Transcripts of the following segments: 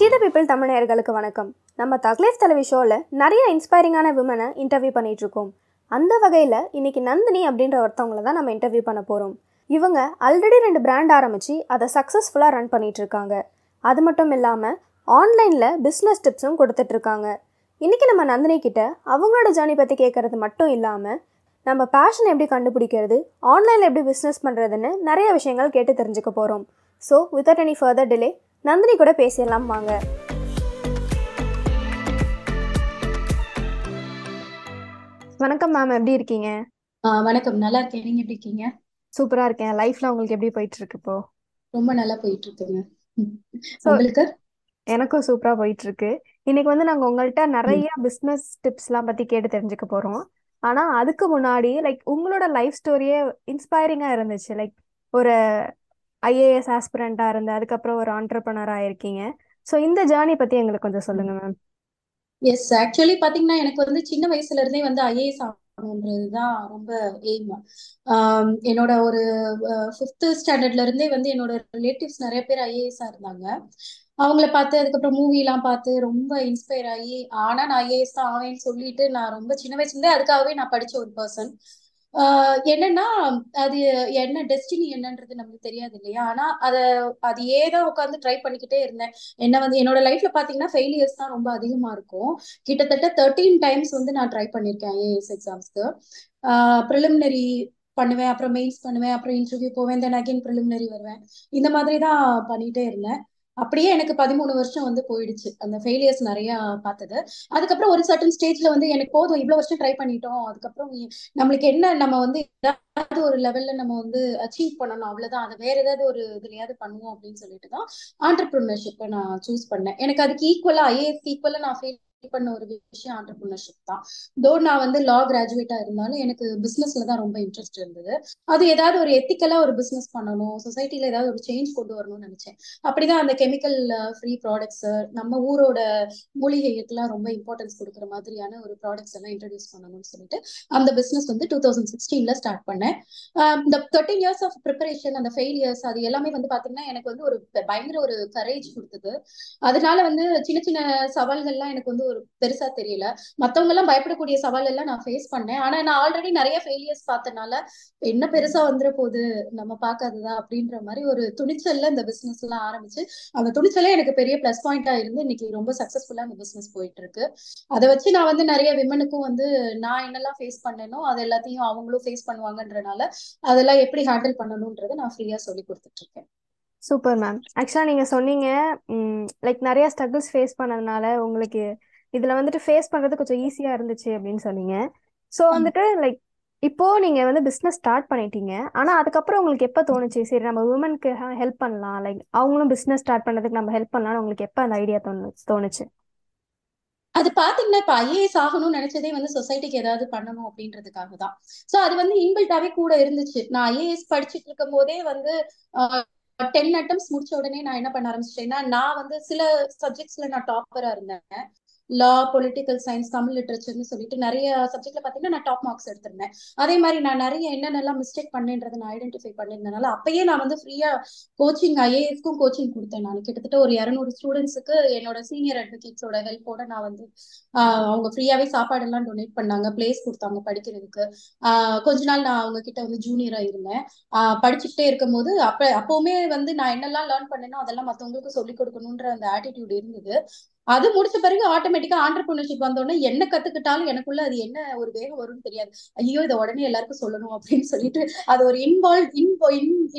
சீத பீப்பிள் தமிழ் வணக்கம். நம்ம தக்லேஃப் தலைவி ஷோவில் நிறைய இன்ஸ்பைரிங்கான விமனை இன்டர்வியூ பண்ணிகிட்ருக்கோம் அந்த வகையில் இன்றைக்கி நந்தினி அப்படின்ற ஒருத்தவங்கள தான் நம்ம இன்டர்வியூ பண்ண போகிறோம் இவங்க ஆல்ரெடி ரெண்டு பிராண்ட் ஆரம்பித்து அதை சக்ஸஸ்ஃபுல்லாக ரன் பண்ணிகிட்ருக்காங்க அது மட்டும் இல்லாமல் ஆன்லைனில் பிஸ்னஸ் டிப்ஸும் கொடுத்துட்ருக்காங்க இன்றைக்கி நம்ம நந்தினி கிட்ட அவங்களோட ஜேர்னி பற்றி கேட்குறது மட்டும் இல்லாமல் நம்ம பேஷன் எப்படி கண்டுபிடிக்கிறது ஆன்லைனில் எப்படி பிஸ்னஸ் பண்ணுறதுன்னு நிறைய விஷயங்கள் கேட்டு தெரிஞ்சுக்க போகிறோம் so without any further delay Nandini கூட பேசிடலாம் வாங்க. வணக்கம் மேம் எப்படி இருக்கீங்க? வணக்கம். நல்லா இருக்கேன். நீங்க எப்படி இருக்கீங்க? சூப்பரா இருக்கேன். லைஃப்ல உங்களுக்கு எப்படி போயிட்டு இருக்கு இப்போ? ரொம்ப நல்லா போயிட்டு இருக்குங்க. உங்களுக்கு? எனக்கும் சூப்பரா போயிட்டு இருக்கு. இன்னைக்கு வந்து நாங்க உங்கள்கிட்ட. நிறைய பிசினஸ் டிப்ஸ்லாம் பத்தி கேட்டு தெரிஞ்சுக்க போறோம். ஆனா அதுக்கு முன்னாடி லைக் உங்களோட லைஃப் ஸ்டோரியே இன்ஸ்பைரிங்கா இருந்துச்சு. லைக் ஒரு ஐஏஎஸ் ஆஸ்பிரண்டா இருந்து அதுக்கப்புறம் ஒரு ஆண்டர்பனரா இருக்கீங்க. ஸோ இந்த ஜேர்னி பத்தி எங்களுக்கு கொஞ்சம் சொல்லுங்க மேம் எஸ் ஆக்சுவலி பாத்தீங்கன்னா எனக்கு வந்து சின்ன வயசுல இருந்தே வந்து ஐஏஎஸ் ஆகணுன்றதுதான் ரொம்ப எய்ம் என்னோட ஒரு ஃபிஃப்த் ஸ்டாண்டர்ட்ல இருந்தே வந்து என்னோட ரிலேட்டிவ்ஸ் நிறைய பேர் ஐஏஎஸ்ஸா இருந்தாங்க. அவங்கள பார்த்து அதுக்கப்புறம் மூவி எல்லாம் பார்த்து ரொம்ப இன்ஸ்பயர் ஆகி ஆனா நான் ஐஏஎஸ் தான் ஆவேன்னு சொல்லிட்டு நான் ரொம்ப சின்ன வயசுல இருந்தே அதுக்காகவே நான் படிச்ச ஒரு பர்சன் என்னன்னா அது என்ன டெஸ்டினி என்னன்றது நமக்கு தெரியாது இல்லையா? ஆனா அத அது ஏதோ உட்காந்து ட்ரை பண்ணிக்கிட்டே இருந்தேன். என்ன வந்து என்னோட லைஃப்ல பாத்தீங்கன்னா ஃபெயிலியர்ஸ் தான் ரொம்ப அதிகமா இருக்கும். கிட்டத்தட்ட தேர்ட்டீன் டைம்ஸ் வந்து நான் ட்ரை பண்ணியிருக்கேன் ஏஎஸ் எக்ஸாம்ஸ்க்கு ப்ரிலிமினரி பண்ணுவேன் அப்புறம் மெயின்ஸ் பண்ணுவேன் அப்புறம் இன்டர்வியூ போவேன் தென் அகைன் ப்ரிலிமினரி வருவேன். இந்த மாதிரி தான் பண்ணிட்டே இருந்தேன். அப்படியே எனக்கு பதிமூணு வருஷம் வந்து போயிடுச்சு. அந்த ஃபெயிலியர்ஸ் நிறைய பார்த்தது. அதுக்கப்புறம் ஒரு சர்டன் ஸ்டேஜ்ல வந்து எனக்கு போதும் இவ்வளவு வருஷம் ட்ரை பண்ணிட்டோம். அதுக்கப்புறம் நம்மளுக்கு என்ன நம்ம வந்து ஏதாவது ஒரு லெவல்ல நம்ம வந்து அச்சீவ் பண்ணணும் அவ்வளவுதான். அதை வேற ஏதாவது ஒரு இதுலயாவது பண்ணுவோம் அப்படின்னு சொல்லிட்டு தான் ஆண்டர்பிரினர்ஷிப்பை நான் சூஸ் பண்ணேன். எனக்கு அதுக்கு ஈக்குவலா ஐஏஎஸ் ஈக்குவலா நான் ஃபீல் பண்ண ஒரு விஷயம் ஆண்டர்பிரினர்ஷிப் தான். தோ நான் வந்து லா கிராஜுவேட்டா இருந்தாலும் எனக்கு பிசினஸ்ல தான் ரொம்ப இன்ட்ரெஸ்ட் இருந்தது. அது ஏதாவது ஒரு எத்திக்கலா ஒரு பிசினஸ் பண்ணணும் சொசைட்டில ஏதாவது ஒரு சேஞ்ச் கொண்டு வரணும்னு நினைச்சேன். அப்படிதான் அந்த கெமிக்கல் ஃப்ரீ ப்ராடக்ட்ஸ் நம்ம ஊரோட மூலிகைகளுக்கெல்லாம் ரொம்ப இம்பார்ட்டன்ஸ் கொடுக்குற மாதிரியான ஒரு ப்ராடக்ட்ஸ் எல்லாம் இன்ட்ரடியூஸ் பண்ணணும்னு சொல்லிட்டு அந்த பிசினஸ் வந்து டூ தௌசண்ட் சிக்ஸ்டீன்ல ஸ்டார்ட் பண்ணேன். இந்த தேர்ட்டின் இயர்ஸ் ஆஃப் ப்ரிப்பரேஷன் அந்த ஃபெயிலியர்ஸ் அது எல்லாமே வந்து பாத்தீங்கன்னா எனக்கு வந்து ஒரு பயங்கர ஒரு கரேஜ் கொடுத்தது. அதனால வந்து சின்ன சின்ன சவால்கள்லாம் எனக்கு வந்து ஒரு பெருசா தெரியல. மத்தவங்க எல்லாம் பயப்படக்கூடிய சவால் எல்லாம் நான் ஃபேஸ் பண்ணேன். ஆனா நான் ஆல்ரெடி நிறைய ஃபெயிலியர்ஸ் பார்த்தனால என்ன பெருசா வந்துட போகுது? நம்ம பார்க்காததா? அப்படின்ற மாதிரி ஒரு துணிச்சல்ல இந்த பிசினஸ் எல்லாம் ஆரம்பிச்சு அந்த துணிச்சலே எனக்கு பெரிய பிளஸ் பாயிண்டா இருந்து இன்னைக்கு ரொம்ப சக்சஸ்ஃபுல்லா அந்த பிசினஸ் போயிட்டு இருக்கு. அதை வச்சு நான் வந்து நிறைய விமனுக்கும் வந்து நான் என்னெல்லாம் ஃபேஸ் பண்ணேனோ அது எல்லாத்தையும் அவங்களும் ஃபேஸ் பண்ணுவாங்கன்றனால அதெல்லாம் எப்படி ஹேண்டில் பண்ணணும்ன்றதை நான் ஃப்ரீயா சொல்லி கொடுத்துட்டு இருக்கேன். சூப்பர் மேம் ஆக்சுவலாக நீங்கள் சொன்னீங்க லைக் நிறைய ஸ்ட்ரகிள்ஸ் ஃபேஸ் பண்ணதுனால உங்களுக்கு இதில் வந்துட்டு ஃபேஸ் பண்ணுறது கொஞ்சம் ஈஸியாக இருந்துச்சு அப்படின்னு சொன்னீங்க. ஸோ வந்துட்டு லைக் இப்போ நீங்கள் வந்து பிஸ்னஸ் ஸ்டார்ட் பண்ணிட்டீங்க. ஆனால் அதுக்கப்புறம் உங்களுக்கு எப்போ தோணுச்சு? சரி நம்ம உமனுக்கு ஹெல்ப் பண்ணலாம். லைக் அவங்களும் பிஸ்னஸ் ஸ்டார்ட் பண்ணுறதுக்கு நம்ம ஹெல்ப் பண்ணலாம்னு உங்களுக்கு எப்போ அந்த ஐடியா தோணு தோணுச்சு? அது பாத்தீங்கன்னா இப்ப ஐஏஎஸ் ஆகணும்னு நினைச்சதே வந்து சொசைட்டிக்கு ஏதாவது பண்ணணும் அப்படின்றதுக்காக தான். சோ அது வந்து இன்பில்ட்டாவே கூட இருந்துச்சு. நான் ஐஏஎஸ் படிச்சுட்டு இருக்கும் போதே வந்து டென் அட்டம்ஸ் முடிச்ச உடனே நான் என்ன பண்ண ஆரம்பிச்சிட்டேன்னா நான் வந்து சில சப்ஜெக்ட்ஸ்ல நான் டாப்பரா இருந்தேன். லா பொலிட்டிக்கல் சயின்ஸ் தமிழ் லிட்ரேச்சர்னு சொல்லிட்டு நிறைய சப்ஜெக்ட்ல பாத்தீங்கன்னா நான் டாப் மார்க்ஸ் எடுத்திருந்தேன். அதே மாதிரி நான் நிறைய என்னென்னலாம் மிஸ்டேக் பண்ணேன்றதை நான் ஐடென்டிஃபை பண்ணியிருந்தனால அப்பயே நான் வந்து ஃப்ரீயா கோச்சிங் ஐஏஎஸ்க்கும் கோச்சிங் கொடுத்தேன் நான். கிட்டத்தட்ட ஒரு இரநூறு ஸ்டூடெண்ட்ஸுக்கு என்னோட சீனியர் அட்வொகேட்ஸோட ஹெல்ப்போட நான் வந்து அவங்க ஃப்ரீயாவே சாப்பாடு எல்லாம் டொனேட் பண்ணாங்க பிளேஸ் கொடுத்தாங்க படிக்கிறதுக்கு. கொஞ்ச நாள் நான் அவங்க கிட்ட வந்து ஜூனியரா இருந்தேன். படிச்சுக்கிட்டே இருக்கும் போது அப்ப அப்பவுமே வந்து நான் என்னெல்லாம் லேர்ன் பண்ணேனோ அதெல்லாம் மத்தவங்களுக்கு சொல்லிக் கொடுக்கணும்ன்ற அந்த ஆட்டிடியூட் இருந்தது. அது முடிச்ச பிறகு ஆட்டோமேட்டிக்கா ஆண்டர்பிரினர்ஷிப் வந்தோடனே என்ன கத்துக்கிட்டாலும் எனக்குள்ள அது என்ன ஒரு வேகம் வரும்னு தெரியாது. ஐயோ இதை உடனே எல்லாருக்கும் சொல்லணும் அப்படின்னு சொல்லிட்டு அது ஒரு இன்வால்வ் இன்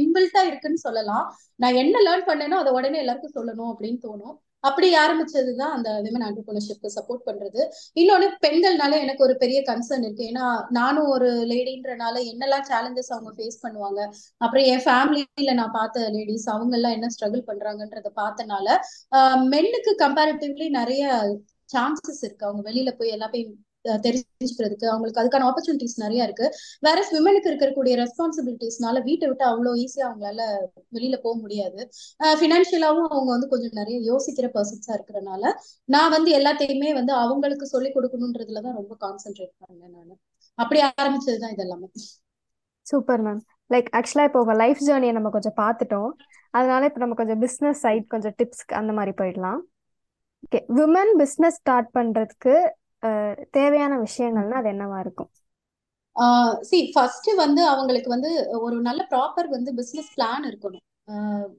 இன்பில்ட்டா இருக்குன்னு சொல்லலாம். நான் என்ன லேர்ன் பண்ணேனோ அதை உடனே எல்லாருக்கும் சொல்லணும் அப்படின்னு தோணும். அப்படி ஆரம்பிச்சதுதான் அந்த விமன் ஆண்டர்பிரினர்ஷிப்க்கு சப்போர்ட் பண்றது. இன்னொன்னு பெண்கள்னால எனக்கு ஒரு பெரிய கன்சர்ன் இருக்கு. ஏன்னா நானும் ஒரு லேடின்றனால என்னெல்லாம் சேலஞ்சஸ் அவங்க ஃபேஸ் பண்ணுவாங்க. அப்புறம் என் ஃபேமிலியில நான் பார்த்த லேடிஸ் அவங்க எல்லாம் என்ன ஸ்ட்ரகிள் பண்றாங்கன்றத பார்த்தனால மென்னுக்கு கம்பேரிட்டிவ்லி நிறைய சான்சஸ் இருக்கு. அவங்க வெளியில போய் எல்லாத்தையும் தெரிஞ்சுக்கிறதுக்கு அவங்களுக்கு அதுக்கான ஆப்பர்ச்சுனிட்டிஸ் நிறைய இருக்கு. வேற விமனுக்கு இருக்கக்கூடிய ரெஸ்பான்சிபிலிட்டிஸ்னால வீட்டை விட்டு அவ்வளோ ஈஸியா அவங்களால வெளியில போக முடியாது. ஃபினான்ஷியலாவும் அவங்க வந்து கொஞ்சம் நிறைய யோசிக்கிற பர்சன்ஸா இருக்கிறனால நான் வந்து எல்லாத்தையுமே வந்து அவங்களுக்கு சொல்லி கொடுக்கணுன்றதுலதான் ரொம்ப கான்சென்ட்ரேட் பண்ணேன் நான். அப்படி ஆரம்பிச்சதுதான் இதெல்லாமே. சூப்பர் மேம் லைக் ஆக்சுவலா இப்போ உங்க லைஃப் ஜேர்னியை நம்ம கொஞ்சம் பார்த்துட்டோம். அதனால இப்போ நம்ம கொஞ்சம் பிஸ்னஸ் சைட் கொஞ்சம் டிப்ஸ் அந்த மாதிரி போயிடலாம். ஓகே விமன் பிஸ்னஸ் ஸ்டார்ட் பண்றதுக்கு தேவையான விஷயங்கள்னா அது என்னவா இருக்கும்? சி ஃபர்ஸ்ட் வந்து அவங்களுக்கு வந்து ஒரு நல்ல ப்ராப்பர் வந்து பிசினஸ் பிளான் இருக்கணும்.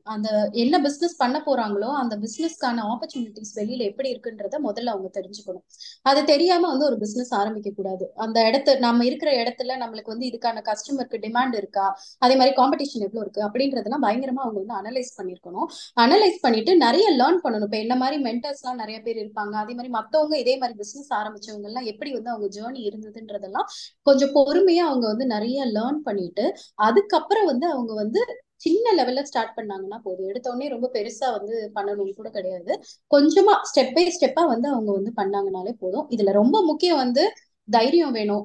அந்த என்ன பிசினஸ் பண்ண போறாங்களோ அந்த பிசினஸ்க்கான ஆப்பர்ச்சுனிட்டிஸ் வெளியில எப்படி இருக்குன்றத முதல்ல அவங்க தெரிஞ்சுக்கணும். அது தெரியாம வந்து ஒரு பிசினஸ் ஆரம்பிக்க கூடாது. அந்த இடத்த நம்ம இருக்கிற இடத்துல நம்மளுக்கு வந்து இதுக்கான கஸ்டமருக்கு டிமாண்ட் இருக்கா? அதே மாதிரி காம்படிஷன் எவ்வளவு இருக்கு? அப்படின்றதெல்லாம் பயங்கரமா அவங்க வந்து அனலைஸ் பண்ணிருக்கணும். அனலைஸ் பண்ணிட்டு நிறைய லேர்ன் பண்ணணும். இப்ப என்ன மாதிரி மென்டர்ஸ் எல்லாம் நிறைய பேர் இருப்பாங்க. அதே மாதிரி மத்தவங்க இதே மாதிரி பிசினஸ் ஆரம்பிச்சவங்க எல்லாம் எப்படி வந்து அவங்க ஜேர்னி இருந்ததுன்றதெல்லாம் கொஞ்சம் பொறுமையா அவங்க வந்து நிறைய லேர்ன் பண்ணிட்டு அதுக்கப்புறம் வந்து அவங்க வந்து சின்ன லெவல்ல ஸ்டார்ட் பண்ணாங்கன்னா போதும். எடுத்த உடனே ரொம்ப பெருசா வந்து பண்ணணும்னு கூட கிடையாது. கொஞ்சமா ஸ்டெப் பை ஸ்டெப்பா வந்து அவங்க வந்து பண்ணாங்கனாலே போதும். இதுல ரொம்ப முக்கியம் வந்து தைரியம் வேணும்.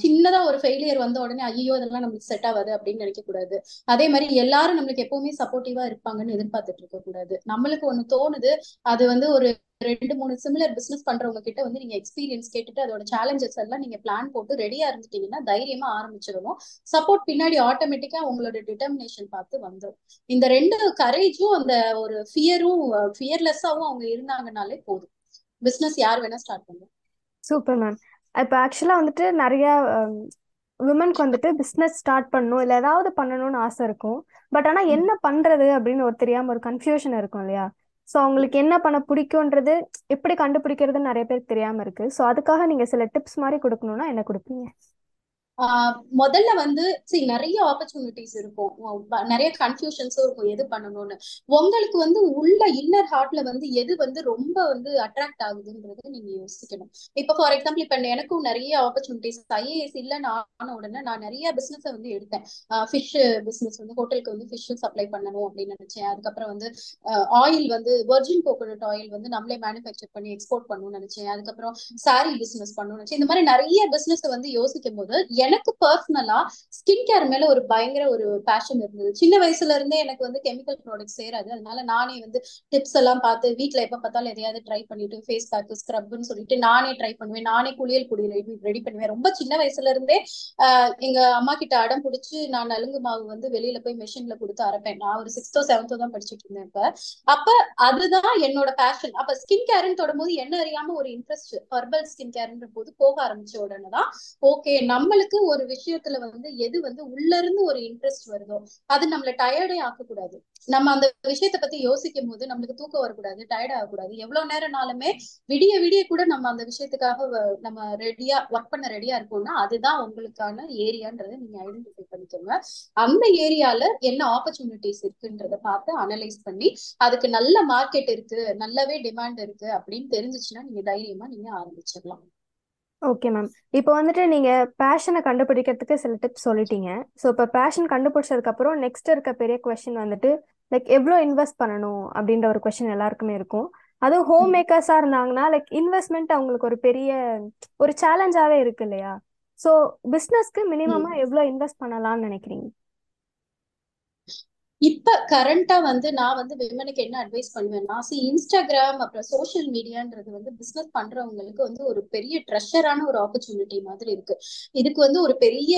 சின்னதா ஒரு ஃபெயிலியர் வந்த உடனே ஐயோ இதெல்லாம் நம்மளுக்கு செட் ஆகாது அப்படின்னு நினைக்க கூடாது அதே மாதிரி எல்லாரும் நம்மளுக்கு எப்பவுமே சப்போர்ட்டிவா இருப்பாங்கன்னு எதிர்பார்த்துட்டு இருக்க கூடாது நம்மளுக்கு ஒண்ணு தோணுது அது வந்து ஒரு ரெண்டு மூணு சிமிலர் பிசினஸ் பண்றவங்க கிட்ட வந்து நீங்க எக்ஸ்பீரியன்ஸ் கேட்டுட்டு அதோட சேலஞ்சஸ் எல்லாம் நீங்க பிளான் போட்டு ரெடியா இருந்துட்டீங்கன்னா தைரியமா ஆரம்பிச்சிடணும். சப்போர்ட் பின்னாடி ஆட்டோமேட்டிக்கா உங்களோட டிட்டர்மினேஷன் பார்த்து வந்துடும் இந்த ரெண்டு கரேஜும் அந்த ஒரு ஃபியரும் ஃபியர்லெஸ்ஸாவும் அவங்க இருந்தாங்கனாலே போதும். பிசினஸ் யார் வேணா ஸ்டார்ட் பண்ணும் சூப்பர் மேம் இப்போ ஆக்சுவலாக வந்துட்டு நிறைய விமனுக்கு வந்துட்டு பிஸ்னஸ் ஸ்டார்ட் பண்ணணும். இல்லை ஏதாவது பண்ணணும்னு ஆசை இருக்கும். பட் ஆனால் என்ன பண்ணுறது அப்படின்னு ஒரு தெரியாமல் ஒரு கன்ஃபியூஷன் இருக்கும் இல்லையா? ஸோ அவங்களுக்கு என்ன பண்ண பிடிக்கும்ன்றது எப்படி கண்டுபிடிக்கிறதுன்னு நிறைய பேருக்கு தெரியாமல் இருக்கு. ஸோ அதுக்காக நீங்கள் சில டிப்ஸ் மாதிரி கொடுக்கணும்னா என்ன கொடுப்பீங்க? முதல்ல வந்து சரி நிறைய ஆப்பர்ச்சுனிட்டிஸ் இருக்கும். நிறைய கன்ஃபியூஷன்ஸும் இருக்கும். எது பண்ணணும்னு. உங்களுக்கு வந்து உள்ள இன்னர் ஹார்ட்ல வந்து எது வந்து ரொம்ப வந்து அட்ராக்ட் ஆகுதுன்றத நீங்க யோசிக்கணும். இப்ப ஃபார் எக்ஸாம்பிள் இப்ப எனக்கும் நிறைய ஆப்பர்ச்சுனிட்டிஸ் ஐஏஎஸ் இல்லைன்னு ஆன உடனே நான் நிறைய பிசினஸ் வந்து எடுத்தேன். ஃபிஷ் பிசினஸ் வந்து ஹோட்டலுக்கு வந்து ஃபிஷ் சப்ளை பண்ணணும் அப்படின்னு நினைச்சேன். அதுக்கப்புறம் வந்து ஆயில் வந்து வெர்ஜின் கோகோனட் ஆயில் வந்து நம்மளே மேனுஃபேக்சர் பண்ணி எக்ஸ்போர்ட் பண்ணணும்னு நினைச்சேன். அதுக்கப்புறம் சாரி பிசினஸ் பண்ணணும்னு நினைச்சேன். இந்த மாதிரி நிறைய பிசினஸ் வந்து யோசிக்கும் போது எனக்கு பர்சனலா ஸ்கின் கேர் மேல ஒரு பயங்கர ஒரு பேஷன் இருந்தது. சின்ன வயசுல இருந்தே எனக்கு வந்து கெமிக்கல் ப்ராடக்ட் சேராது. அதனால நானே வந்து டிப்ஸ் எல்லாம் பார்த்து வீட்ல எப்ப பார்த்தாலும் எதையாவது ட்ரை பண்ணிட்டு ஃபேஸ் பேக் ஸ்க்ரப்னு சொல்லிட்டு நானே ட்ரை பண்ணுவேன். நானே குளியல் பொடி ரெடி பண்ணுவேன். ரொம்ப சின்ன வயசுல இருந்தே ஆஹ் எங்க அம்மா கிட்ட அடம் பிடிச்சி நான் நலுங்கு மாவு வந்து வெளியில போய் மெஷின்ல கொடுத்து அரைப்பேன். நான் ஒரு சிக்ஸ்த்தோ செவன்த்தோ தான் படிச்சுட்டு இருந்தேன் இப்ப. அப்ப அதுதான் என்னோட பேஷன் அப்ப ஸ்கின் கேர்னு தொடும்போது என்ன அறியாம ஒரு இன்ட்ரெஸ்ட் ஹர்பல் ஸ்கின் கேர்ன்ற போது போக ஆரம்பிச்ச உடனே தான் ஓகே நம்மளுக்கு ஒரு விஷயத்துல வந்து எது வந்து உள்ள இருந்து ஒரு இன்ட்ரெஸ்ட் வருதோ அது நம்மள டயர்டே ஆக்கக்கூடாது. நம்ம அந்த விஷயத்த பத்தி யோசிக்கும் போது நம்மளுக்கு தூக்கம் வரக்கூடாது டயர்ட் ஆகக்கூடாது. எவ்வளவு நேரம்னாலுமே விடிய விடிய கூட நம்ம அந்த விஷயத்துக்காக நம்ம ரெடியா ஒர்க் பண்ண ரெடியா இருக்கோம்னா அதுதான் உங்களுக்கான ஏரியான்றதை நீங்க ஐடென்டிஃபை பண்ணிக்கோங்க. அந்த ஏரியால என்ன ஆப்பர்ச்சுனிட்டிஸ் இருக்குன்றத பார்த்து அனலைஸ் பண்ணி அதுக்கு நல்ல மார்க்கெட் இருக்கு நல்லாவே டிமாண்ட் இருக்கு அப்படின்னு தெரிஞ்சுச்சுன்னா நீங்க தைரியமா நீங்க ஆரம்பிச்சிடலாம். ஓகே மேம் இப்போ வந்துட்டு நீங்கள் பேஷனை கண்டுபிடிக்கிறதுக்கு சில டிப்ஸ் சொல்லிட்டீங்க. ஸோ இப்போ பேஷன் கண்டுபிடிச்சதுக்கப்புறம் நெக்ஸ்ட் இருக்க பெரிய கொஷின் வந்துட்டு லைக் எவ்வளோ இன்வெஸ்ட் பண்ணணும் அப்படின்ற ஒரு கொஷின் எல்லாருக்குமே இருக்கும். அதுவும் ஹோம் மேக்கர்ஸாக இருந்தாங்கன்னா லைக் இன்வெஸ்ட்மெண்ட் அவங்களுக்கு ஒரு பெரிய ஒரு சேலஞ்சாகவே இருக்கு இல்லையா? ஸோ பிஸ்னஸ்க்கு மினிமமாக எவ்வளோ இன்வெஸ்ட் பண்ணலாம்னு நினைக்கிறீங்க? இப்ப கரண்டா வந்து நான் வந்து விமனுக்கு என்ன அட்வைஸ் பண்ணுவேன்னா சி இன்ஸ்டாகிராம் அப்புறம் சோஷியல் மீடியான்றது வந்து பிசினஸ் பண்றவங்களுக்கு வந்து ஒரு பெரிய ட்ரெஷரான ஒரு ஆப்பர்ச்சுனிட்டி மாதிரி இருக்கு. இதுக்கு வந்து ஒரு பெரிய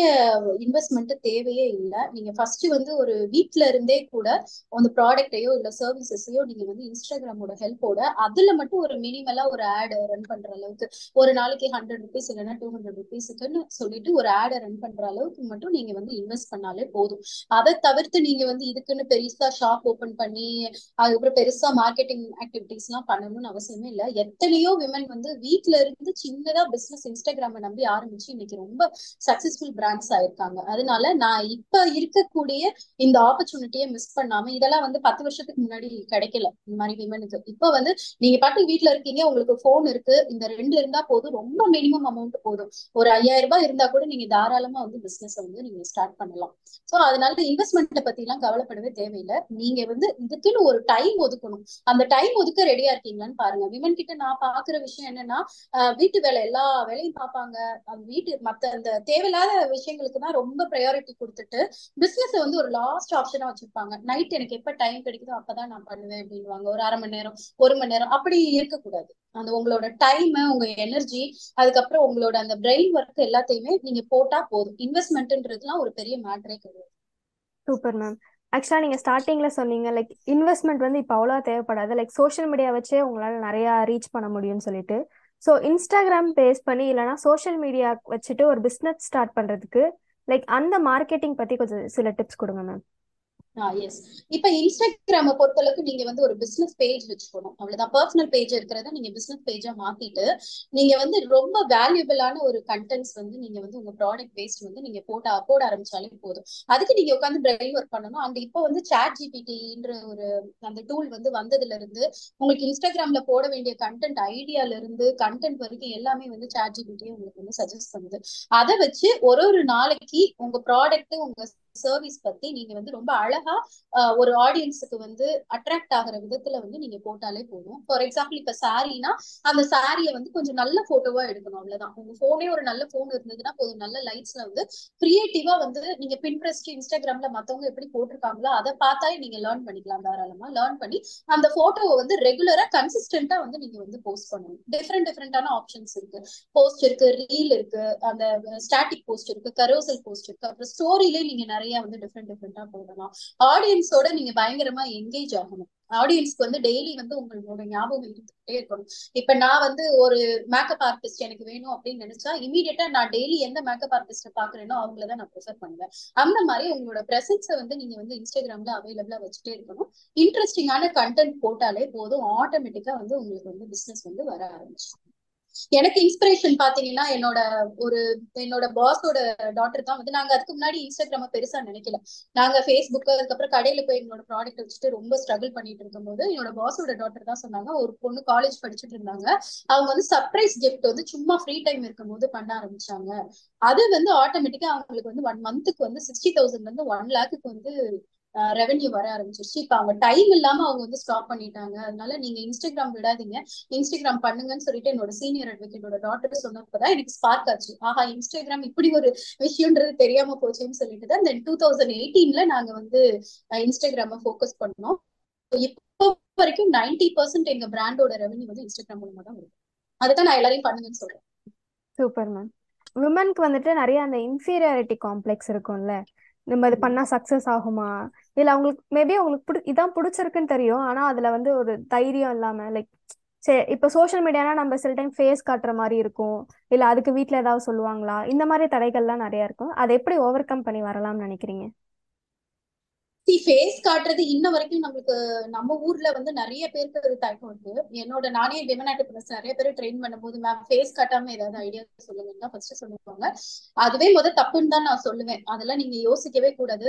இன்வெஸ்ட்மெண்ட் தேவையே இல்லை. நீங்க ஃபர்ஸ்ட் வந்து ஒரு வீட்ல இருந்தே கூட அந்த ப்ராடக்டையோ இல்ல சர்வீசஸையோ நீங்க வந்து இன்ஸ்டாகிராமோட ஹெல்ப்போட அதுல மட்டும் ஒரு மினிமலா ஒரு ஆட் ரன் பண்ற அளவுக்கு ஒரு நாளைக்கு ஹண்ட்ரட் ருபீஸ் இல்லைன்னா டூ ஹண்ட்ரட் ருபீஸுக்குன்னு சொல்லிட்டு ஒரு ஆடை ரன் பண்ற அளவுக்கு மட்டும் நீங்க வந்து இன்வெஸ்ட் பண்ணாலே போதும். அதை தவிர்த்து நீங்க வந்து இதுக்கு அதுக்குன்னு பெருசா ஷாப் ஓபன் பண்ணி அதுக்கப்புறம் பெருசா மார்க்கெட்டிங் ஆக்டிவிட்டிஸ் எல்லாம் பண்ணணும்னு அவசியமே இல்ல. எத்தனையோ விமன் வந்து வீட்ல இருந்து சின்னதா பிசினஸ் இன்ஸ்டாகிராம நம்பி ஆரம்பிச்சு இன்னைக்கு ரொம்ப சக்சஸ்ஃபுல் பிராண்ட்ஸ் ஆயிருக்காங்க. அதனால நான் இப்ப இருக்கக்கூடிய இந்த ஆப்பர்ச்சுனிட்டியை மிஸ் பண்ணாம இதெல்லாம் வந்து பத்து வருஷத்துக்கு முன்னாடி கிடைக்கல இந்த மாதிரி விமனுக்கு இப்ப வந்து நீங்க பாட்டு வீட்டுல இருக்கீங்க உங்களுக்கு போன் இருக்கு இந்த ரெண்டு இருந்தா போதும் ரொம்ப மினிமம் அமௌண்ட் போதும். ஒரு ஐயாயிரம் ரூபாய் இருந்தா கூட நீங்க தாராளமா வந்து பிசினஸ் வந்து நீங்க ஸ்டார்ட் பண்ணலாம். சோ அதனால இன்வெஸ்ட்மெண்ட்டை பத்தி எல்லாம் பயப்படவே தேவையில்லை. நீங்க வந்து இதுக்குன்னு ஒரு டைம் ஒதுக்கணும். அந்த டைம் ஒதுக்க ரெடியா இருக்கீங்களான்னு பாருங்க. விமன் கிட்ட நான் பாக்குற விஷயம் என்னன்னா வீட்டு வேலை எல்லா வேலையும் பார்ப்பாங்க. அந்த வீட்டு மத்த அந்த தேவையில்லாத விஷயங்களுக்கு தான் ரொம்ப ப்ரையாரிட்டி கொடுத்துட்டு பிசினஸ் வந்து ஒரு லாஸ்ட் ஆப்ஷனா வச்சிருப்பாங்க. நைட் எனக்கு எப்ப டைம் கிடைக்குதோ அப்பதான் நான் பண்ணுவேன் அப்படின்வாங்க ஒரு அரை மணி நேரம் ஒரு மணி நேரம் அப்படி இருக்கக்கூடாது. அந்த உங்களோட டைம் உங்க எனர்ஜி அதுக்கப்புறம் உங்களோட அந்த பிரெயின் ஒர்க் எல்லாத்தையுமே நீங்க போட்டா போதும். இன்வெஸ்ட்மெண்ட்ன்றதுலாம் ஒரு பெரிய மேட்டரே கிடையாது. சூப்பர் மேம் ஆக்சுவலாக நீங்கள் ஸ்டார்டிங்கில் சொன்னீங்க லைக் இன்வெஸ்ட்மெண்ட் வந்து இப்போ அவ்வளோ தேவைப்படாது. லைக் சோஷியல் மீடியா வச்சே உங்களால் நிறையா ரீச் பண்ண முடியும்னு சொல்லிட்டு. ஸோ இன்ஸ்டாகிராம் பேஸ் பண்ணி இல்லைனா சோஷியல் மீடியா வச்சுட்டு ஒரு பிஸ்னஸ் ஸ்டார்ட் பண்ணுறதுக்கு லைக் அந்த மார்க்கெட்டிங் பற்றி கொஞ்சம் சில டிப்ஸ் கொடுங்க மேம் எஸ் இப்ப இன்ஸ்டாகிராம பொறுத்தளவுக்கு நீங்க வந்து ஒரு பிசினஸ் பேஜ் வச்சுக்கணும். அவ்வளவுதான். பர்சனல் பேஜ் இருக்கிறத நீங்க பிசினஸ் பேஜா மாத்திட்டு நீங்க வந்து ரொம்ப வேல்யூபிளான ஒரு கண்டென்ட்ஸ் வந்து நீங்க வந்து உங்க ப்ராடக்ட் பேஸ்ட் வந்து நீங்க போட போட ஆரம்பிச்சாலே போதும். அதுக்கு நீங்க உட்காந்து பிரெயின் ஒர்க் பண்ணணும். அண்ட் இப்போ வந்து சாட் ஜிபிடின்ற ஒரு அந்த டூல் வந்து வந்ததுல இருந்து உங்களுக்கு இன்ஸ்டாகிராம்ல போட வேண்டிய கண்டென்ட் ஐடியால இருந்து கண்டென்ட் வரைக்கும் எல்லாமே வந்து சாட் ஜிபிடியே உங்களுக்கு வந்து சஜஸ்ட் பண்ணுது. அதை வச்சு ஒரு ஒரு நாளைக்கு உங்க ப்ராடக்ட் உங்க சர்வீஸ் பத்தி நீங்க வந்து ரொம்ப அழகா ஒரு ஆடியன்ஸுக்கு வந்து அட்ராக்ட் ஆகிற விதத்துல வந்து நீங்க போட்டாலே போதும். ஃபார் எக்ஸாம்பிள் இப்ப சாரினா அந்த சாரியை வந்து கொஞ்சம் நல்ல போட்டோவா எடுக்கணும் அவ்வளவுதான். உங்க போனே ஒரு நல்ல போன் இருந்ததுன்னா போதும். நல்ல லைட்ஸ்ல வந்து கிரியேட்டிவா வந்து நீங்க பின்ட்ரெஸ்ட் இன்ஸ்டாகிராம்ல மத்தவங்க எப்படி போட்டிருக்காங்களோ அதை பார்த்தாலே நீங்க லேர்ன் பண்ணிக்கலாம் தாராளமா. லேர்ன் பண்ணி அந்த போட்டோவை வந்து ரெகுலரா கன்சிஸ்டன்டா வந்து நீங்க வந்து போஸ்ட் பண்ணணும். டிஃப்ரெண்ட் டிஃப்ரெண்டான ஆப்ஷன்ஸ் இருக்கு. போஸ்ட் இருக்கு ரீல் இருக்கு அந்த ஸ்டாட்டிக் போஸ்ட் இருக்கு கரோசல் போஸ்ட் இருக்கு. அப்புறம் ஸ்டோரியிலே நீங்க நிறைய வந்து டிஃப்ரெண்ட் டிஃப்ரெண்டா போடலாம். ஆடியன்ஸோட நீங்க பயங்கரமா என்கேஜ் ஆகணும். ஆடியன்ஸ்க்கு வந்து டெய்லி வந்து உங்களோட ஞாபகம் இருந்துகிட்டே இருக்கணும். இப்ப நான் வந்து ஒரு மேக்கப் ஆர்டிஸ்ட் எனக்கு வேணும் அப்படின்னு நினைச்சா இமீடியட்டா நான் டெய்லி எந்த மேக்கப் ஆர்டிஸ்ட பாக்குறேனோ அவங்களதான் நான் ப்ரிஃபர் பண்ணுவேன். அந்த மாதிரி உங்களோட பிரசன்ஸை வந்து நீங்க வந்து இன்ஸ்டாகிராம்ல அவைலபிளா வச்சுட்டே இருக்கணும். இன்ட்ரெஸ்டிங்கான கண்டென்ட் போட்டாலே போதும். ஆட்டோமேட்டிக்கா வந்து உங்களுக்கு வந்து பிசினஸ் வந்து வர ஆரம்பிச்சு எனக்கு இன்ஸ்பிரேஷன் பாத்தீங்கன்னா என்னோட ஒரு என்னோட பாஸோட டாட்டர் தான் வந்து நாங்க அதுக்கு முன்னாடி இன்ஸ்டாகிராம பெருசா நினைக்கல. நாங்க ஃபேஸ்புக் அதுக்கப்புறம் கடையில போய் எங்களோட ப்ராடக்ட் வச்சுட்டு ரொம்ப ஸ்ட்ரகிள் பண்ணிட்டு இருக்கும்போது என்னோட பாஸோட டாட்டர் தான் சொன்னாங்க. ஒரு பொண்ணு காலேஜ் படிச்சுட்டு இருந்தாங்க. அவங்க வந்து சர்ப்ரைஸ் கிஃப்ட் வந்து சும்மா ஃப்ரீ டைம் இருக்கும் போது பண்ண ஆரம்பிச்சாங்க. அது வந்து ஆட்டோமேட்டிக்கா அவங்களுக்கு வந்து ஒன் மந்த்துக்கு வந்து சிக்ஸ்டி தௌசண்ட்ல இருந்து ஒன் லேக்குக்கு வந்து ரெவென்யூ வர ஆரம்பிச்சிருச்சு. இப்ப அவங்க டைம் இல்லாம அவங்க வந்து ஸ்டாப் பண்ணிட்டாங்க. அதனால நீங்க இன்ஸ்டாகிராம் விடாதீங்க. இன்ஸ்டாகிராம் பண்ணுங்கன்னு சொல்லிட்டு என்னோட சீனியர் அட்வொகேட்டோட டாக்டர் சொன்னப்பதான் எனக்கு ஸ்பார்க் ஆச்சு. ஆஹா இன்ஸ்டாகிராம் இப்படி ஒரு விஷயம்ன்றது தெரியாம போச்சுன்னு சொல்லிட்டு தான் தென் டூ தௌசண்ட் எயிட்டீன்ல நாங்க வந்து இன்ஸ்டாகிராம ஃபோக்கஸ் பண்ணோம். இப்போ வரைக்கும் நைன்டி பர்சன்ட் எங்க பிராண்டோட ரெவென்யூ வந்து இன்ஸ்டாகிராம் மூலமா தான் வருது. அதுதான் நான் எல்லாரையும் பண்ணுங்கன்னு சொல்றேன். சூப்பர் மேம் விமனுக்கு வந்துட்டு நிறைய அந்த இன்ஃபீரியாரிட்டி காம்ப்ளெக்ஸ் இருக்கும்ல. நம்ம இது பண்ணா சக்சஸ் ஆகுமா? இல்ல அவங்களுக்கு மேபி அவங்களுக்கு பிடி இதான் பிடிச்சிருக்குன்னு தெரியும். ஆனா அதுல வந்து ஒரு தைரியம் இல்லாம லைக் சரி இப்போ சோஷியல் மீடியானா நம்ம சில டைம் ஃபேஸ் காட்டுற மாதிரி இருக்கும். இல்ல அதுக்கு வீட்ல ஏதாவது சொல்லுவாங்களா? இந்த மாதிரி தடைகள்லாம் நிறைய இருக்கும். அதை எப்படி ஓவர் கம் பண்ணி வரலாம்னு நினைக்கிறீங்க? ஃபேஸ் காட்டுறது இன்ன வரைக்கும் நம்மளுக்கு நம்ம ஊர்ல வந்து நிறைய பேருக்கு ஒரு தயக்கம் இருக்கு. என்னோட நானே விமன் ஆண்டர்பிரினர்ஸ் நிறைய பேர் ட்ரெயின் பண்ணும்போது மேம் ஃபேஸ் காட்டாம ஏதாவது ஐடியா சொல்லுங்கன்னா ஃபர்ஸ்ட் சொல்லுவாங்க. அதுவே முத தப்புன்னு தான் நான் சொல்லுவேன். அதெல்லாம் நீங்க யோசிக்கவே கூடாது.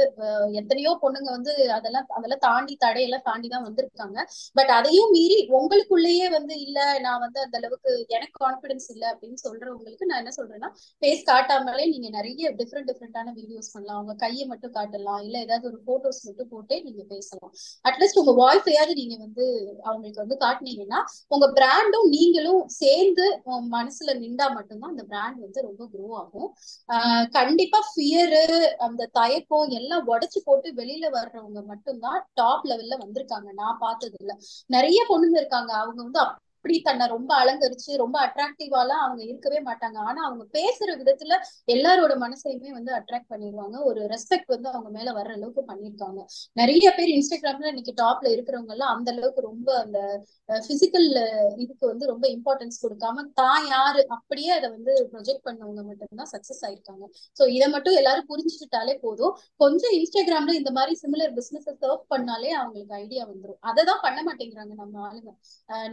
எத்தனையோ பொண்ணுங்க வந்து அதெல்லாம் அதெல்லாம் தாண்டி தடையெல்லாம் தாண்டி தான் வந்திருக்காங்க. பட் அதையும் மீறி உங்களுக்குள்ளேயே வந்து இல்ல நான் வந்து அந்த அளவுக்கு எனக்கு கான்பிடன்ஸ் இல்ல அப்படின்னு சொல்றவங்களுக்கு நான் என்ன சொல்றேன்னா ஃபேஸ் காட்டாமலே நீங்க நிறைய டிஃப்ரெண்ட் டிஃப்ரெண்டான வீடியோஸ் பண்ணலாம். அவங்க கையை மட்டும் காட்டலாம். இல்ல ஏதாவது ஒரு போட்டோஸ் மட்டும் போட்டே நீங்க பேசலாம். அட்லீஸ்ட் உங்க வாய்ஸையாவது நீங்க வந்து அவங்களுக்கு வந்து காட்டினீங்கன்னா உங்க பிராண்டும் நீங்களும் சேர்ந்து மனசுல நின்றா மட்டும்தான் அந்த பிராண்ட் வந்து ரொம்ப க்ரோ ஆகும். ஆஹ் கண்டிப்பா ஃபியரு அந்த தயக்கம் எல்லாம் உடைச்சு போட்டு வெளியில வர்றவங்க மட்டும்தான் டாப் லெவல்ல வந்திருக்காங்க. நான் பார்த்தது இல்ல நிறைய பொண்ணுங்க இருக்காங்க. அவங்க வந்து அப்படி தன்னை ரொம்ப அலங்கரிச்சு ரொம்ப அட்ராக்டிவாலாம் அவங்க இருக்கவே மாட்டாங்க. ஆனா அவங்க பேசுற விதத்துல எல்லாரோட மனசையுமே வந்து அட்ராக்ட் பண்ணிடுவாங்க ஒரு ரெஸ்பெக்ட் வந்து அவங்க மேல வர்ற அளவுக்கு பண்ணிருக்காங்க. நிறைய பேர் இன்ஸ்டாகிராம்ல இன்னைக்கு டாப்ல இருக்கிறவங்க எல்லாம் அந்த அளவுக்கு ரொம்ப அந்த பிசிக்கல் இதுக்கு வந்து ரொம்ப இம்பார்ட்டன்ஸ் கொடுக்காம தான் யாரு அப்படியே அதை வந்து ப்ரொஜெக்ட் பண்ணவங்க மட்டும்தான் சக்சஸ் ஆயிருக்காங்க. சோ இதை மட்டும் எல்லாரும் புரிஞ்சுக்கிட்டாலே போதும். கொஞ்சம் இன்ஸ்டாகிராம்ல இந்த மாதிரி சிமிலர் பிசினஸ் சர்வ் பண்ணாலே அவங்களுக்கு ஐடியா வந்துடும் அதை தான் பண்ண மாட்டேங்கிறாங்க நம்ம ஆளுங்க.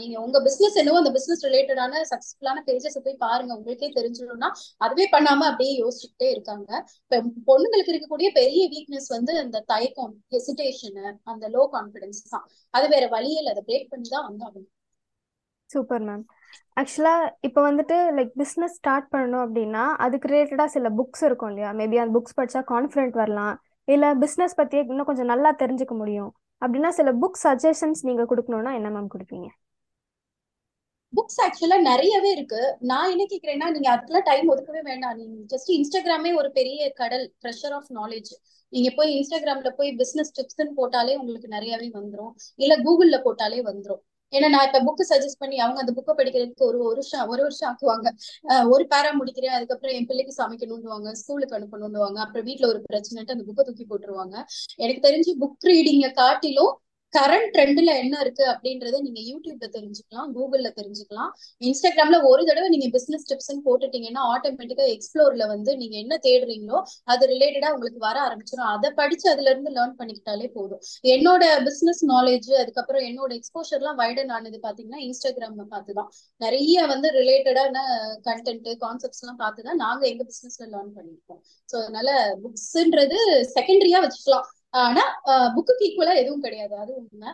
நீங்க உங்க பிசினஸ் என்னவோ அந்த பிசினஸ் ரிலேட்டடான சக்சஸ்ஃபுல்லான பேஜஸ் போய் பாருங்க. உங்களுக்கே தெரிஞ்சிடும்னா அதுவே பண்ணாம அப்படியே யோசிச்சுட்டே இருக்காங்க. இப்ப பொண்ணுங்களுக்கு இருக்கக்கூடிய பெரிய வீக்னஸ் வந்து அந்த தயக்கம் ஹெசிடேஷனு அந்த லோ கான்பிடன்ஸ் தான். அது வேற வழியில் அதை பிரேக் பண்ணி தான் வந்தாகணும். சூப்பர் மேம் ஆக்சுவலா இப்போ வந்துட்டு லைக் பிஸ்னஸ் ஸ்டார்ட் பண்ணணும் அப்படின்னா அதுக்கு ரிலேட்டடா சில புக்ஸ் இருக்கும் இல்லையா? மேபி அந்த புக்ஸ் படிச்சா கான்ஃபிடென்ட் வரலாம். இல்ல பிஸ்னஸ் பத்தி இன்னும் கொஞ்சம் நல்லா தெரிஞ்சுக்க முடியும். அப்படின்னா சில புக் சஜஷன்ஸ் நீங்க கொடுக்கணும்னா என்ன மேம் கொடுப்பீங்க? புக்ஸ் ஆக்சுவலா நிறையவே இருக்கு. நான் என்ன கேக்குறேன்னா நீங்க அதுக்கெல்லாம் டைம் ஒதுக்கவே வேண்டாம். நீங்க ஜஸ்ட் இன்ஸ்டாகிராமே ஒரு பெரிய கடல் ப்ரெஷர் ஆஃப் நாலேஜ் நீங்க போய் இன்ஸ்டாகிராம்ல போய் பிசினஸ் டிப்ஸ்ன்னு போட்டாலே உங்களுக்கு நிறையவே வந்துரும். இல்ல கூகுள்ல போட்டாலே வந்துரும். ஏன்னா நான் இப்ப புக்கு சஜஸ்ட் பண்ணி அவங்க அந்த புக்கை படிக்கிறதுக்கு ஒரு வருஷம் ஒரு வருஷம் ஆக்குவாங்க. ஒரு பேரா முடிக்கிறேன் அதுக்கப்புறம் என் பிள்ளைக்கு சமைக்கணும்னுவாங்க ஸ்கூலுக்கு அனுப்பணும்னுவாங்க. அப்புறம் வீட்டுல ஒரு பிரச்சனைட்டு அந்த புக்கை தூக்கி போட்டுருவாங்க. எனக்கு தெரிஞ்சு புக் ரீடிங்க காட்டிலும் கரண்ட் ட்ரெண்ட்ல என்ன இருக்கு அப்படின்றத நீங்க யூடியூப்ல தெரிஞ்சுக்கலாம் கூகுள்ல தெரிஞ்சுக்கலாம். இன்ஸ்டாகிராம்ல ஒரு தடவை நீங்க பிசினஸ் டிப்ஸ் போட்டுட்டீங்கன்னா ஆட்டோமேட்டிக்கா எக்ஸ்ப்ளோர்ல வந்து நீங்க என்ன தேடுறீங்களோ அது ரிலேட்டடா உங்களுக்கு வர ஆரம்பிச்சிடும் அதை படிச்சு அதுல இருந்து லேர்ன் பண்ணிக்கிட்டாலே போதும். என்னோட பிசினஸ் நாலேஜ் அதுக்கப்புறம் என்னோட எக்ஸ்போஷர்லாம் வைடன் ஆனது பாத்தீங்கன்னா இன்ஸ்டாகிராம்ல பார்த்துதான். நிறைய வந்து ரிலேட்டடான கண்டென்ட் கான்செப்ட்ஸ் எல்லாம் பார்த்துதான் நாங்க எங்க பிசினஸ்ல லேர்ன் பண்ணிருக்கோம் சோ அதனால புக்ஸ்ன்றது செகண்டரியா வச்சுக்கலாம். ஆனா புக்குக்கு ஈக்குவலா எதுவும் கிடையாது. அது உண்மை.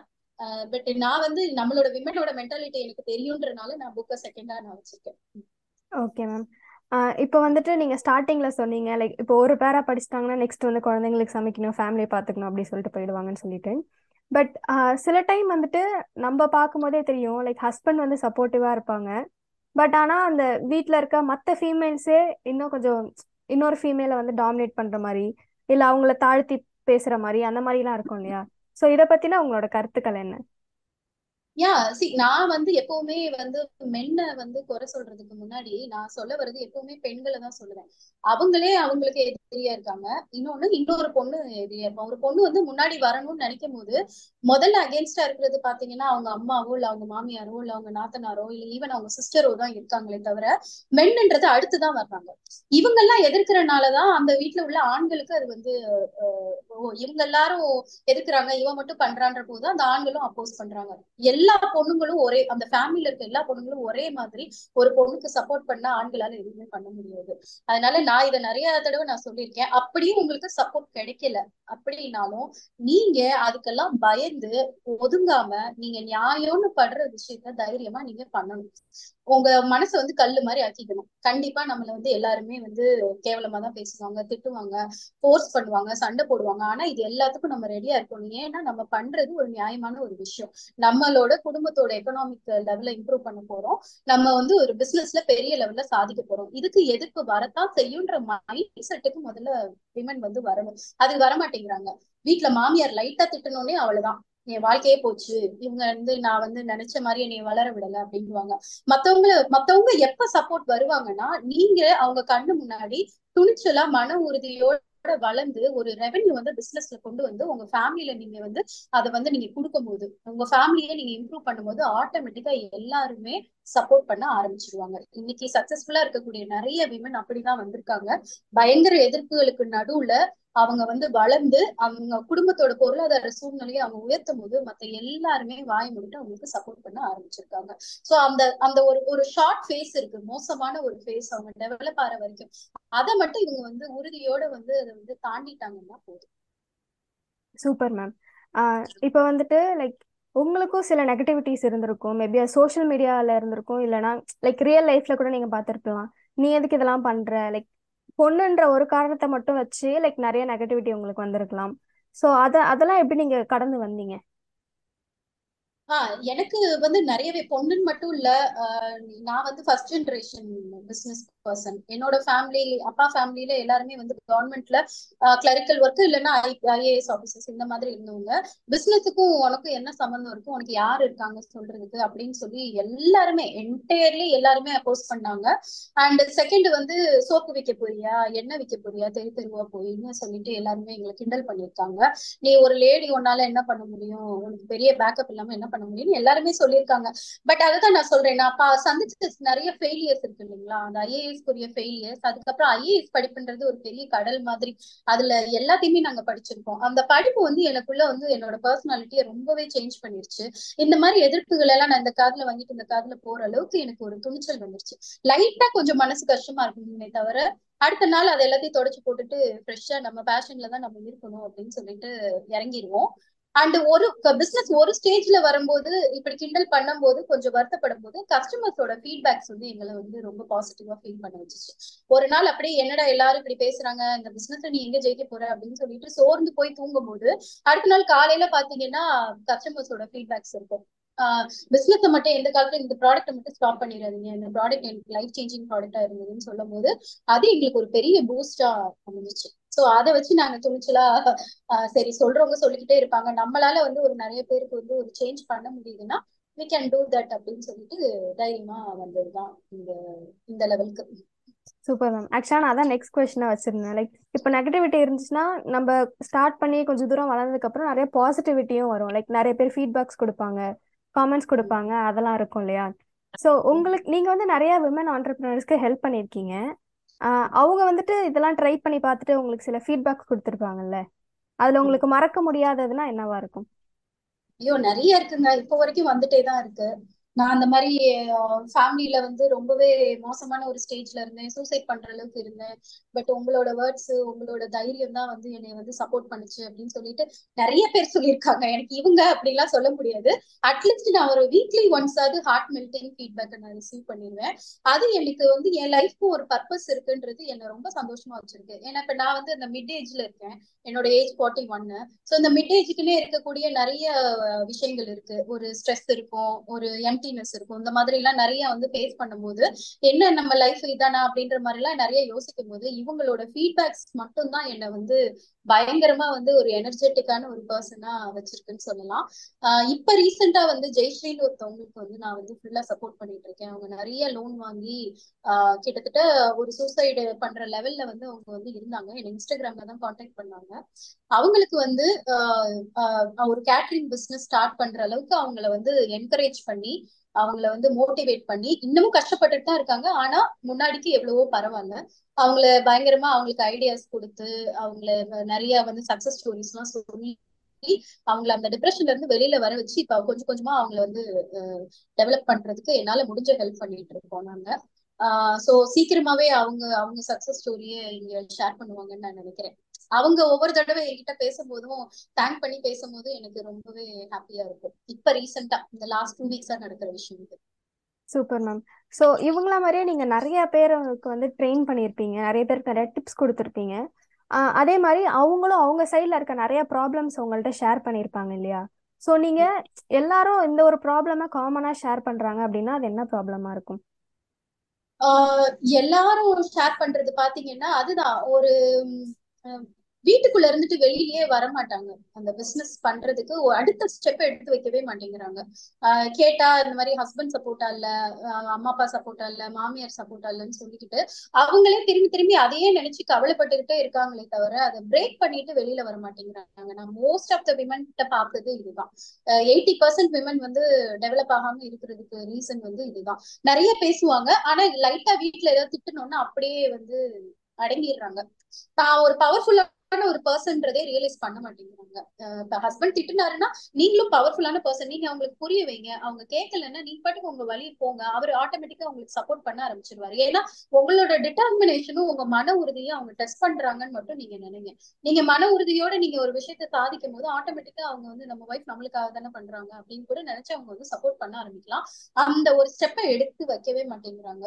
பட் நான் வந்து நம்மளோட விமனோட மென்டாலிட்டி எனக்கு தெரியுன்றனால நான் புக்கை செகண்டா நான் வச்சிருக்கேன். ஓகே மேம் இப்போ வந்துட்டு நீங்க ஸ்டார்டிங்ல சொன்னீங்க லைக் இப்போ ஒரு பேரா படிச்சிட்டாங்கன்னா நெக்ஸ்ட் வந்து குழந்தைங்களுக்கு சமைக்கணும் ஃபேமிலியை பார்த்துக்கணும் அப்படின்னு சொல்லிட்டு போயிடுவாங்கன்னு சொல்லிட்டு. பட் சில டைம் வந்துட்டு நம்ம பார்க்கும்போதே தெரியும் லைக் ஹஸ்பண்ட் வந்து சப்போர்ட்டிவா இருப்பாங்க. பட் ஆனா அந்த வீட்டில் இருக்க மற்ற ஃபீமேல்ஸே இன்னும் கொஞ்சம் இன்னொரு ஃபீமேலை வந்து டாமினேட் பண்ற மாதிரி இல்லை அவங்கள தாழ்த்தி பேசுற மாதிரி அந்த மாதிரிலாம் இருக்கும் இல்லையா? சோ இத பத்தின உங்களோட கருத்துக்கள் என்ன? யா சி நான் வந்து எப்பவுமே வந்து மென்ன வந்து குறை சொல்றதுக்கு முன்னாடி நான் சொல்ல வர்றது எப்பவுமே பெண்களை தான் சொல்லுவேன். அவங்களே அவங்களுக்கு எதிரியா இருக்காங்க. இன்னொன்னு இன்னொரு பொண்ணு எதிரியா இருப்பாங்க. ஒரு பொண்ணு வந்து முன்னாடி வரணும்னு நினைக்கும் போது முதல்ல அகேன்ஸ்டா இருக்கிறது பாத்தீங்கன்னா அவங்க அம்மாவோ இல்ல அவங்க மாமியாரோ இல்ல அவங்க நாத்தனாரோ இல்ல ஈவன் அவங்க சிஸ்டரோ தான் இருக்காங்களே தவிர மென்ன்றது அடுத்துதான் வர்றாங்க. இவங்க எல்லாம் எதிர்க்கிறனாலதான் அந்த வீட்டுல உள்ள ஆண்களுக்கு அது வந்து இவங்க எல்லாரும் எதிர்க்கிறாங்க இவன் மட்டும் பண்றான்ற போது அந்த ஆண்களும் அப்போஸ் பண்றாங்க. எல்லா பொண்ணுங்களும் ஒரே அந்த ஃபேமிலியில இருக்க எல்லா பொண்ணுங்களும் ஒரே மாதிரி ஒரு பொண்ணுக்கு சப்போர்ட் பண்ணா ஆண்களால எதுவுமே பண்ண முடியாது. அதனால நான் இதை நிறைய தடவை நான் சொல்லியிருக்கேன். அப்படியும் உங்களுக்கு சப்போர்ட் கிடைக்கல அப்படின்னாலும் நீங்க அதுக்கெல்லாம் பயந்து ஒதுங்காம நீங்க நியாயம்னு படுற விஷயத்த தைரியமா நீங்க பண்ணணும். உங்க மனசை வந்து கல்லு மாதிரி ஆக்கிக்கணும். கண்டிப்பா நம்மள வந்து எல்லாருமே வந்து கேவலமா தான் பேசுவாங்க திட்டுவாங்க ஃபோர்ஸ் பண்ணுவாங்க சண்டை போடுவாங்க. ஆனா இது எல்லாத்துக்கும் நம்ம ரெடியா இருக்கணும். ஏன்னா நம்ம பண்றது ஒரு நியாயமான ஒரு விஷயம். நம்மளோட குடும்பத்தோட எக்கனாமிக் லெவல இம்ப்ரூவ் பண்ண போறோம். நம்ம வந்து ஒரு பிசினஸ்ல பெரிய லெவல்ல சாதிக்க போறோம். இதுக்கு எதிர்ப்பு வரத்தான் செய்யுன்ற மைண்ட் செட்டுக்கு முதல்ல விமன் வந்து வரணும். அது வரமாட்டேங்கிறாங்க. வீட்டுல மாமியார் லைட்டா திட்டணும்னே அவ்வளவுதான். என் வாழ்க்கையே போச்சு. இவங்க வந்து நான் வந்து நினைச்ச மாதிரி என்னை வளர விடல அப்படின்வாங்க மத்தவங்க மத்தவங்க எப்ப சப்போர்ட் வருவாங்கன்னா நீங்க அவங்க கண்ணு முன்னாடி துணிச்சலா மன உறுதியோட வளர்ந்து ஒரு ரெவன்யூ வந்து பிசினஸ்ல கொண்டு வந்து உங்க ஃபேமிலியில நீங்க வந்து அதை வந்து நீங்க கொடுக்கும் போது உங்க ஃபேமிலியை நீங்க இம்ப்ரூவ் பண்ணும்போது ஆட்டோமேட்டிக்கா எல்லாருமே சப்போர்ட் பண்ண ஆரம்பிச்சிருவாங்க. இன்னைக்கு சக்சஸ்ஃபுல்லா இருக்கக்கூடிய நிறைய விமன் அப்படிதான் வந்திருக்காங்க. பயங்கர எதிர்ப்புகளுக்கு நடுவுல அவங்க வந்து வளர்ந்து அவங்க குடும்பத்தோட பொருளாதார சூழ்நிலையை அவங்க உயர்த்தும் போது மத்த எல்லாருமே வாய் முடிட்டு அவங்களுக்கு சப்போர்ட் பண்ண ஆரம்பிச்சிருக்காங்க. சோ அந்த அந்த ஒரு ஒரு ஷார்ட் ஃபேஸ் இருக்கு. மோசமான ஒரு ஃபேஸ் அவங்க டெவலப் ஆற வரைக்கும். அதை மட்டும் இவங்க வந்து உறுதியோட வந்து அதை வந்து தாண்டிட்டாங்கன்னா போதும். சூப்பர் மேம் இப்போ வந்துட்டு லைக் உங்களுக்கும் சில நெகட்டிவிட்டிஸ் இருந்திருக்கும். மேபி அது சோஷியல் மீடியாவில் இருந்திருக்கும். இல்லைனா லைக் ரியல் லைஃப்ல கூட நீங்கள் பார்த்துருக்கலாம். நீ எதுக்கு இதெல்லாம் பண்ற? லைக் பொண்ணுன்ற ஒரு காரணத்தை மட்டும் வச்சு லைக் நிறைய நெகட்டிவிட்டி உங்களுக்கு வந்திருக்கலாம். சோ அத அதெல்லாம் எப்படி நீங்க கடந்து வந்தீங்க? ஆஹ் எனக்கு வந்து நிறையவே பொண்ணுன்னு மட்டும் இல்ல நான் வந்து ஃபர்ஸ்ட் ஜென்ரேஷன் பிசினஸ் பர்சன் என்னோட ஃபேமிலி அப்பா ஃபேமிலியில எல்லாருமே வந்து கவர்மெண்ட்ல கிளரிக்கல் ஒர்க் இல்லைன்னா ஐஏஎஸ் ஆஃபீஸர்ஸ் இந்த மாதிரி இருந்தவங்க பிசினஸுக்கும் உனக்கும் என்ன சம்மந்தம் இருக்கும் உனக்கு யார் இருக்காங்க சொல்றதுக்கு அப்படின்னு சொல்லி எல்லாருமே என்டையர்லி எல்லாருமே அப்போஸ் பண்ணாங்க. அண்ட் செகண்ட் வந்து சோப்பு விற்க போறியா எண்ணெய் விற்க போறியா தெரு தெருவா போயின்னு சொல்லிட்டு எல்லாருமே எங்களை கிண்டல் பண்ணியிருக்காங்க. நீ ஒரு லேடி ஒன்னால என்ன பண்ண முடியும்? உனக்கு பெரிய பேக்கப் இல்லாம என்ன பண்ண முடியும்னு எல்லாருமே சொல்லியிருக்காங்க. பட் அதுதான் நான் சொல்றேன் நான் அப்ப சந்திச்ச நிறைய ஃபெயிலியர்ஸ் இருக்கு இல்லைங்களா? அந்த ஐஏஎஸ் ஐஏஎஸ்க்குரிய ஃபெயிலியர்ஸ் அதுக்கப்புறம் ஐஏஎஸ் படிப்புன்றது ஒரு பெரிய கடல் மாதிரி. அதுல எல்லாத்தையுமே நாங்க படிச்சிருக்கோம். அந்த படிப்பு வந்து எனக்குள்ள வந்து என்னோட பர்சனாலிட்டியை ரொம்பவே சேஞ்ச் பண்ணிருச்சு. இந்த மாதிரி எதிர்ப்புகள் எல்லாம் நான் இந்த காதுல வாங்கிட்டு இந்த காதுல போற அளவுக்கு எனக்கு ஒரு துணிச்சல் வந்துருச்சு. லைட்டா கொஞ்சம் மனசு கஷ்டமா இருக்குமே தவிர அடுத்த நாள் அதை எல்லாத்தையும் தொடச்சு போட்டுட்டு ஃப்ரெஷ்ஷா நம்ம பேஷன்ல தான் நம்ம இருக்கணும் அப்படின்னு சொல்லிட்டு இறங்கிடுவோம் அண்ட் ஒரு பிசினஸ் ஒரு ஸ்டேஜ்ல வரும்போது இப்படி கிண்டல் பண்ணும்போது கொஞ்சம் வருத்தப்படும் போது கஸ்டமர்ஸோட ஃபீட்பேக்ஸ் வந்து எங்களை வந்து ரொம்ப பாசிட்டிவா ஃபீல் பண்ண வச்சுச்சு. ஒரு நாள் அப்படியே என்னடா எல்லாரும் இப்படி பேசுறாங்க? இந்த பிசினஸ்ல நீ எங்க ஜெயிக்க போற? அப்படின்னு சொல்லிட்டு சோர்ந்து போய் தூங்கும் போது அடுத்த நாள் காலையில பாத்தீங்கன்னா கஸ்டமர்ஸோட ஃபீட்பேக்ஸ் இருக்கும். பிசினஸ் மட்டும் எந்த காலத்துல இந்த ப்ராடக்ட் மட்டும் ஸ்டாப் பண்ணிடாதீங்க. இந்த ப்ராடக்ட் எனக்கு லைஃப் சேஞ்சிங் ப்ராடக்டா இருந்ததுன்னு சொல்லும் போது அது எங்களுக்கு ஒரு பெரிய பூஸ்டா அமைஞ்சிச்சு. சோ அதை வச்சு நாங்க துணிச்சலா சரி சொல்றவங்க சொல்லிக்கிட்டே இருப்பாங்க. நம்மளால வந்து ஒரு நிறைய பேருக்கு வந்து ஒரு சேஞ்ச் பண்ண முடியுதுன்னா வி கேன் டூ தட் அப்படின்னு சொல்லிட்டு தைரியமா வந்ததுதான் இந்த இந்த லெவலுக்கு சூப்பர் மேம் ஆக்சுவலாக நான் அதான் நெக்ஸ்ட் கொஸ்டினாக வச்சிருந்தேன். லைக் இப்போ நெகட்டிவிட்டி இருந்துச்சுன்னா நம்ம ஸ்டார்ட் பண்ணி கொஞ்சம் தூரம் வளர்ந்ததுக்கப்புறம் நிறைய பாசிட்டிவிட்டியும் வரும். லைக் நிறைய பேர் ஃபீட்பேக்ஸ் கொடுப்பாங்க காமெண்ட்ஸ் கொடுப்பாங்க அதெல்லாம் இருக்கும் இல்லையா? ஸோ உங்களுக்கு நீங்கள் வந்து நிறைய விமன் ஆண்டர்பிரினர்ஸ்க்கு ஹெல்ப் பண்ணியிருக்கீங்க. அவங்க வந்துட்டு இதெல்லாம் ட்ரை பண்ணி பார்த்துட்டு உங்களுக்கு சில ஃபீட்பேக்ஸ் கொடுத்துருப்பாங்கல்ல. அதில் உங்களுக்கு மறக்க முடியாததுன்னா என்னவா இருக்கும்? ஐயோ நிறைய இருக்குங்க. இப்போ வரைக்கும் வந்துட்டே தான் இருக்கு. நான் அந்த மாதிரி ஃபேமிலியில வந்து ரொம்பவே மோசமான ஒரு ஸ்டேஜ்ல இருந்தேன். சூசைட் பண்ற அளவுக்கு இருந்தேன். பட் உங்களோட வேர்ட்ஸ் உங்களோட தைரியம் தான் வந்து என்னை வந்து சப்போர்ட் பண்ணுச்சு அப்படின்னு சொல்லிட்டு நிறைய பேர் சொல்லியிருக்காங்க. எனக்கு இவங்க அப்படிலாம் சொல்ல முடியாது. அட்லீஸ்ட் நான் ஒரு வீக்லி ஒன்ஸ் ஆவது ஹார்ட் மெல்டிங் ஃபீட்பேக் நான் ரிசீவ் பண்ணிடுவேன் அது எனக்கு வந்து என் லைஃப்க்கும் ஒரு பர்பஸ் இருக்குன்றது என்னை ரொம்ப சந்தோஷமா வச்சிருக்கு. ஏன்னா இப்ப நான் வந்து இந்த மிட் ஏஜ்ல இருக்கேன். என்னோட ஏஜ் ஃபார்ட்டி ஒன்னு ஸோ இந்த மிட் ஏஜுக்குன்னே இருக்கக்கூடிய நிறைய விஷயங்கள் இருக்கு. ஒரு ஸ்ட்ரெஸ் இருக்கும். ஒரு எம்டினஸ் இருக்கும். இந்த மாதிரி எல்லாம் நிறைய வந்து ஃபேஸ் பண்ணும்போது என்ன நம்ம லைஃப் இதானா அப்படின்ற மாதிரி எல்லாம் நிறைய யோசிக்கும் போது இவங்களோட ஃபீட்பேக்ஸ் மட்டும் தான் என்னை வந்து பயங்கரமா வந்து ஒரு எனர்ஜெட்டிக்கான ஒரு பர்சனா வச்சிருக்குன்னு சொல்லலாம். ஆஹ் இப்ப ரீசெண்டா வந்து ஜெய்ஸ்ரீன்னு ஒருத்தவங்களுக்கு வந்து நான் வந்து ஃபுல்லா சப்போர்ட் பண்ணிட்டு இருக்கேன். அவங்க நிறைய லோன் வாங்கி ஆஹ் கிட்டத்தட்ட ஒரு சூசைடு பண்ற லெவல்ல வந்து அவங்க வந்து இருந்தாங்க. என்ன இன்ஸ்டாகிராம்ல தான் காண்டாக்ட் பண்ணாங்க. அவங்களுக்கு வந்து ஒரு கேட்டரிங் பிசினஸ் ஸ்டார்ட் பண்ற அளவுக்கு அவங்கள வந்து என்கரேஜ் பண்ணி அவங்கள வந்து மோட்டிவேட் பண்ணி இன்னமும் கஷ்டப்பட்டுட்டு தான் இருக்காங்க. ஆனா முன்னாடிக்கு எவ்வளவோ பரவாயில்ல. அவங்கள பயங்கரமா அவங்களுக்கு ஐடியாஸ் கொடுத்து அவங்கள நிறைய வந்து சக்சஸ் ஸ்டோரிஸ் எல்லாம் சொல்லி அவங்கள அந்த டிப்ரெஷன்ல இருந்து வெளியில வர வச்சு இப்ப கொஞ்சம் கொஞ்சமா அவங்கள வந்து டெவலப் பண்றதுக்கு என்னால முடிஞ்ச ஹெல்ப் பண்ணிட்டு இருக்கோம் நாங்க. சோ சீக்கிரமாவே அவங்க அவங்க சக்சஸ் ஸ்டோரியை இங்க ஷேர் பண்ணுவாங்கன்னு நான் நினைக்கிறேன். அவங்க ஒவ்வொரு தடவை என்கிட்ட பேசும்போதும் தேங்க் பண்ணி பேசும்போதும் எனக்கு ரொம்பவே ஹாப்பியா இருக்கும். இப்ப ரீசெண்டா இந்த லாஸ்ட் டூ வீக்ஸா நடக்கிற விஷயம் இது. சூப்பர் மேம் ஸோ இவங்கள மாதிரியே நீங்க நிறைய பேருக்கு வந்து ட்ரெயின் பண்ணியிருப்பீங்க நிறைய பேருக்கு நிறைய டிப்ஸ் கொடுத்துருப்பீங்க. அதே மாதிரி அவங்களும் அவங்க சைட்ல இருக்க நிறைய ப்ராப்ளம்ஸ் உங்கள்ட்ட ஷேர் பண்ணியிருப்பாங்க இல்லையா? ஸோ நீங்க எல்லாரும் இந்த ஒரு ப்ராப்ளமா காமனா ஷேர் பண்றாங்க அப்படின்னா அது என்ன ப்ராப்ளமா இருக்கும்? எல்லாரும் ஷேர் பண்றது பாத்தீங்கன்னா அதுதான். ஒரு வீட்டுக்குள்ள இருந்துட்டு வெளியிலேயே வர மாட்டாங்க அந்த பிசினஸ் பண்றதுக்கு அடுத்த ஸ்டெப் எடுத்து வைக்கவே மாட்டேங்கிறாங்க. கேட்டா இந்த மாதிரி ஹஸ்பண்ட் சப்போர்ட்டா இல்ல அம்மா அப்பா சப்போர்ட்டா இல்ல மாமியார் சப்போர்ட்டா இல்லன்னு சொல்லிக்கிட்டு அவங்களே திரும்பி திரும்பி அதையே நினைச்சு கவலைப்பட்டுக்கிட்டே இருக்காங்களே தவிர அதை பிரேக் பண்ணிட்டு வெளியில வர மாட்டேங்கிறாங்க நான் மோஸ்ட் ஆஃப் த விமன் கிட்ட பார்த்தது இதுதான். எயிட்டி பர்சன்ட் விமன் வந்து டெவலப் ஆகாம இருக்கிறதுக்கு ரீசன் வந்து இதுதான். நிறைய பேசுவாங்க. ஆனா லைட்டா வீட்டுல ஏதாவது திட்டணும்னா அப்படியே வந்து அடங்கிடுறாங்க. தான் ஒரு பவர்ஃபுல்லா ஒரு பர்சன்றதே ரியலைஸ் பண்ண மாட்டேங்கிறாங்க. இப்ப ஹஸ்பண்ட் திட்டுனாருன்னா நீங்களும் பவர்ஃபுல்லான பர்சன் நீங்க அவங்களுக்கு புரிய வைங்க. அவங்க கேட்கலன்னா நீங்க பாட்டுக்கு உங்க வழியை போங்க. அவர் ஆட்டோமேட்டிக்கா உங்களுக்கு சப்போர்ட் பண்ண ஆரம்பிச்சிருவாரு. ஏன்னா உங்களோட டிட்டர்மினேஷனும் உங்க மன உறுதியும் அவங்க டெஸ்ட் பண்றாங்கன்னு மட்டும் நீங்க நினைங்க. நீங்க மன உறுதியோட நீங்க ஒரு விஷயத்த சாதிக்கும் போது ஆட்டோமேட்டிக்கா அவங்க வந்து நம்ம ஒய்ஃப் நம்மளுக்காக தானே பண்றாங்க அப்படின்னு கூட நினைச்சு அவங்க வந்து சப்போர்ட் பண்ண ஆரம்பிக்கலாம். அந்த ஒரு ஸ்டெப்பை எடுத்து வைக்கவே மாட்டேங்கிறாங்க.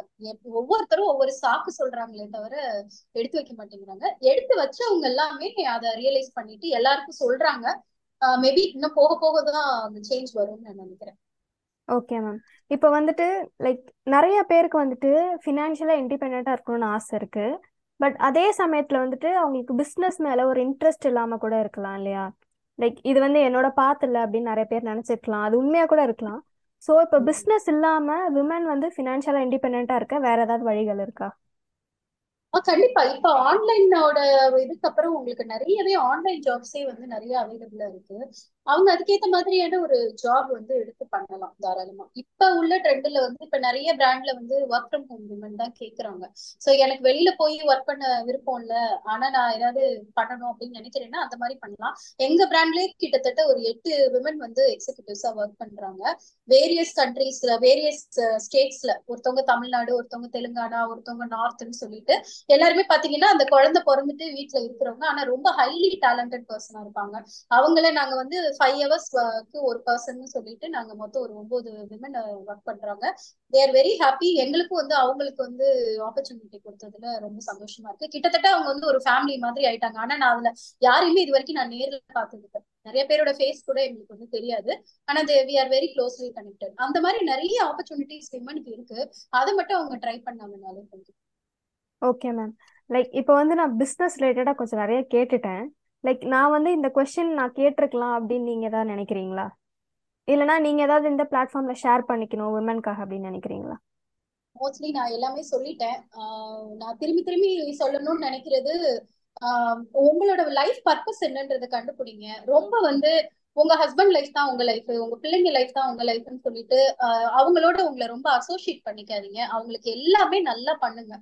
ஒவ்வொருத்தரும் ஒவ்வொரு சாக்கு சொல்றாங்களே தவிர எடுத்து வைக்க மாட்டேங்கிறாங்க. எடுத்து வச்சவங்க எல்லாம் எல்லாமே அதை ரியலைஸ் பண்ணிட்டு எல்லாருக்கும் சொல்றாங்க. மேபி இன்னும் போக போக தான் அந்த சேஞ்ச் வரும்னு நான் நினைக்கிறேன். ஓகே மேம் இப்போ வந்துட்டு லைக் நிறைய பேருக்கு வந்துட்டு ஃபினான்ஷியலாக இண்டிபெண்ட்டாக இருக்கணும்னு ஆசை இருக்கு. பட் அதே சமயத்தில் வந்துட்டு அவங்களுக்கு பிஸ்னஸ் மேலே ஒரு இன்ட்ரெஸ்ட் இல்லாமல் கூட இருக்கலாம் இல்லையா? லைக் இது வந்து என்னோட பார்த்துல அப்படின்னு நிறைய பேர் நினச்சிருக்கலாம். அது உண்மையாக கூட இருக்கலாம். ஸோ இப்போ பிஸ்னஸ் இல்லாமல் விமன் வந்து ஃபினான்ஷியலாக இண்டிபெண்ட்டாக இருக்க வேற ஏதாவது வழிகள் இருக்கா? கண்டிப்பா. இப்ப ஆன்லைனோட இதுக்கு அப்புறம் உங்களுக்கு நிறையவே ஆன்லைன் ஜாப்ஸே வந்து நிறைய அவைலபிளா இருக்கு. அவங்க அதுக்கேத்த மாதிரியான ஒரு ஜாப் வந்து எடுத்து பண்ணலாம் தாராளமா. இப்ப உள்ள ட்ரெண்ட்ல வந்து இப்ப நிறைய பிராண்ட்ல வந்து ஒர்க் ஃப்ரம் ஹோம் விமன் தான் கேக்குறாங்க. சோ எனக்கு வெளியில போய் ஒர்க் பண்ண விருப்பம் இல்ல. ஆனா நான் ஏதாவது பண்ணணும் அப்படின்னு நினைக்கிறேன்னா அந்த மாதிரி பண்ணலாம். எங்க பிராண்ட்லயே கிட்டத்தட்ட ஒரு எட்டு விமன் வந்து எக்ஸிகூட்டிவ்ஸா ஒர்க் பண்றாங்க. வேரியஸ் கண்ட்ரீஸ்ல வேரியஸ் ஸ்டேட்ஸ்ல ஒருத்தவங்க தமிழ்நாடு ஒருத்தவங்க தெலுங்கானா ஒருத்தவங்க நார்த்னு சொல்லிட்டு எல்லாருமே பாத்தீங்கன்னா அந்த குழந்தை பிறந்துட்டு வீட்டுல இருக்கிறவங்க. ஆனா ரொம்ப ஹைலி டேலண்டட் பர்சனா இருப்பாங்க. அவங்கள நாங்க வந்து ஃபைவ் ஹவர்ஸ்க்கு uh, ஒரு பர்சன் சொல்லிட்டு நாங்க மொத்தம் ஒரு ஒன்பது விமன் ஒர்க் பண்றாங்க. தேர் வெரி ஹாப்பி எங்களுக்கும் வந்து அவங்களுக்கு வந்து ஆப்பர்ச்சுனிட்டி கொடுத்ததுல ரொம்ப சந்தோஷமா இருக்கு. கிட்டத்தட்ட அவங்க வந்து ஒரு ஃபேமிலி மாதிரி ஆயிட்டாங்க. ஆனா நான் அதுல யாரையுமே இது வரைக்கும் நான் நேரில் பார்த்தது நிறைய பேரோட ஃபேஸ் கூட எங்களுக்கு வந்து தெரியாது. ஆனா we are very closely connected அந்த மாதிரி நிறைய ஆப்பர்ச்சுனிட்டிஸ் விமனுக்கு இருக்கு. அதை மட்டும் அவங்க ட்ரை பண்ணாங்கனாலே கொஞ்சம் ஓகே மேம் லைக் இப்போ வந்து நான் பிஸ்னஸ் ரிலேட்டடா கொஞ்சம் நிறைய கேட்டுட்டேன். லைக் நான் வந்து இந்த கொஸ்டின் நான் கேட்டிருக்கலாம் அப்படின்னு நீங்க ஏதாவது நினைக்கிறீங்களா? இல்லனா நீங்க ஏதாவது இந்த பிளாட்ஃபார்ம்ல ஷேர் பண்ணிக்கணும் விமன்காக அப்படின்னு நினைக்கிறீங்களா? மோஸ்ட்லி நான் எல்லாமே சொல்லிட்டேன். ஆஹ் நான் திரும்பி திரும்பி சொல்லணும்னு நினைக்கிறது ஆஹ் உங்களோட லைஃப் பர்பஸ் என்னன்றதை கண்டுபிடிங்க. ரொம்ப வந்து உங்க ஹஸ்பண்ட் லைஃப் தான் உங்க லைஃப் உங்க பிள்ளைங்க லைஃப் தான் உங்க லைஃப்னு சொல்லிட்டு அவங்களோட உங்களை ரொம்ப அசோசியேட் பண்ணிக்காதீங்க. அவங்களுக்கு எல்லாமே நல்லா பண்ணுங்க.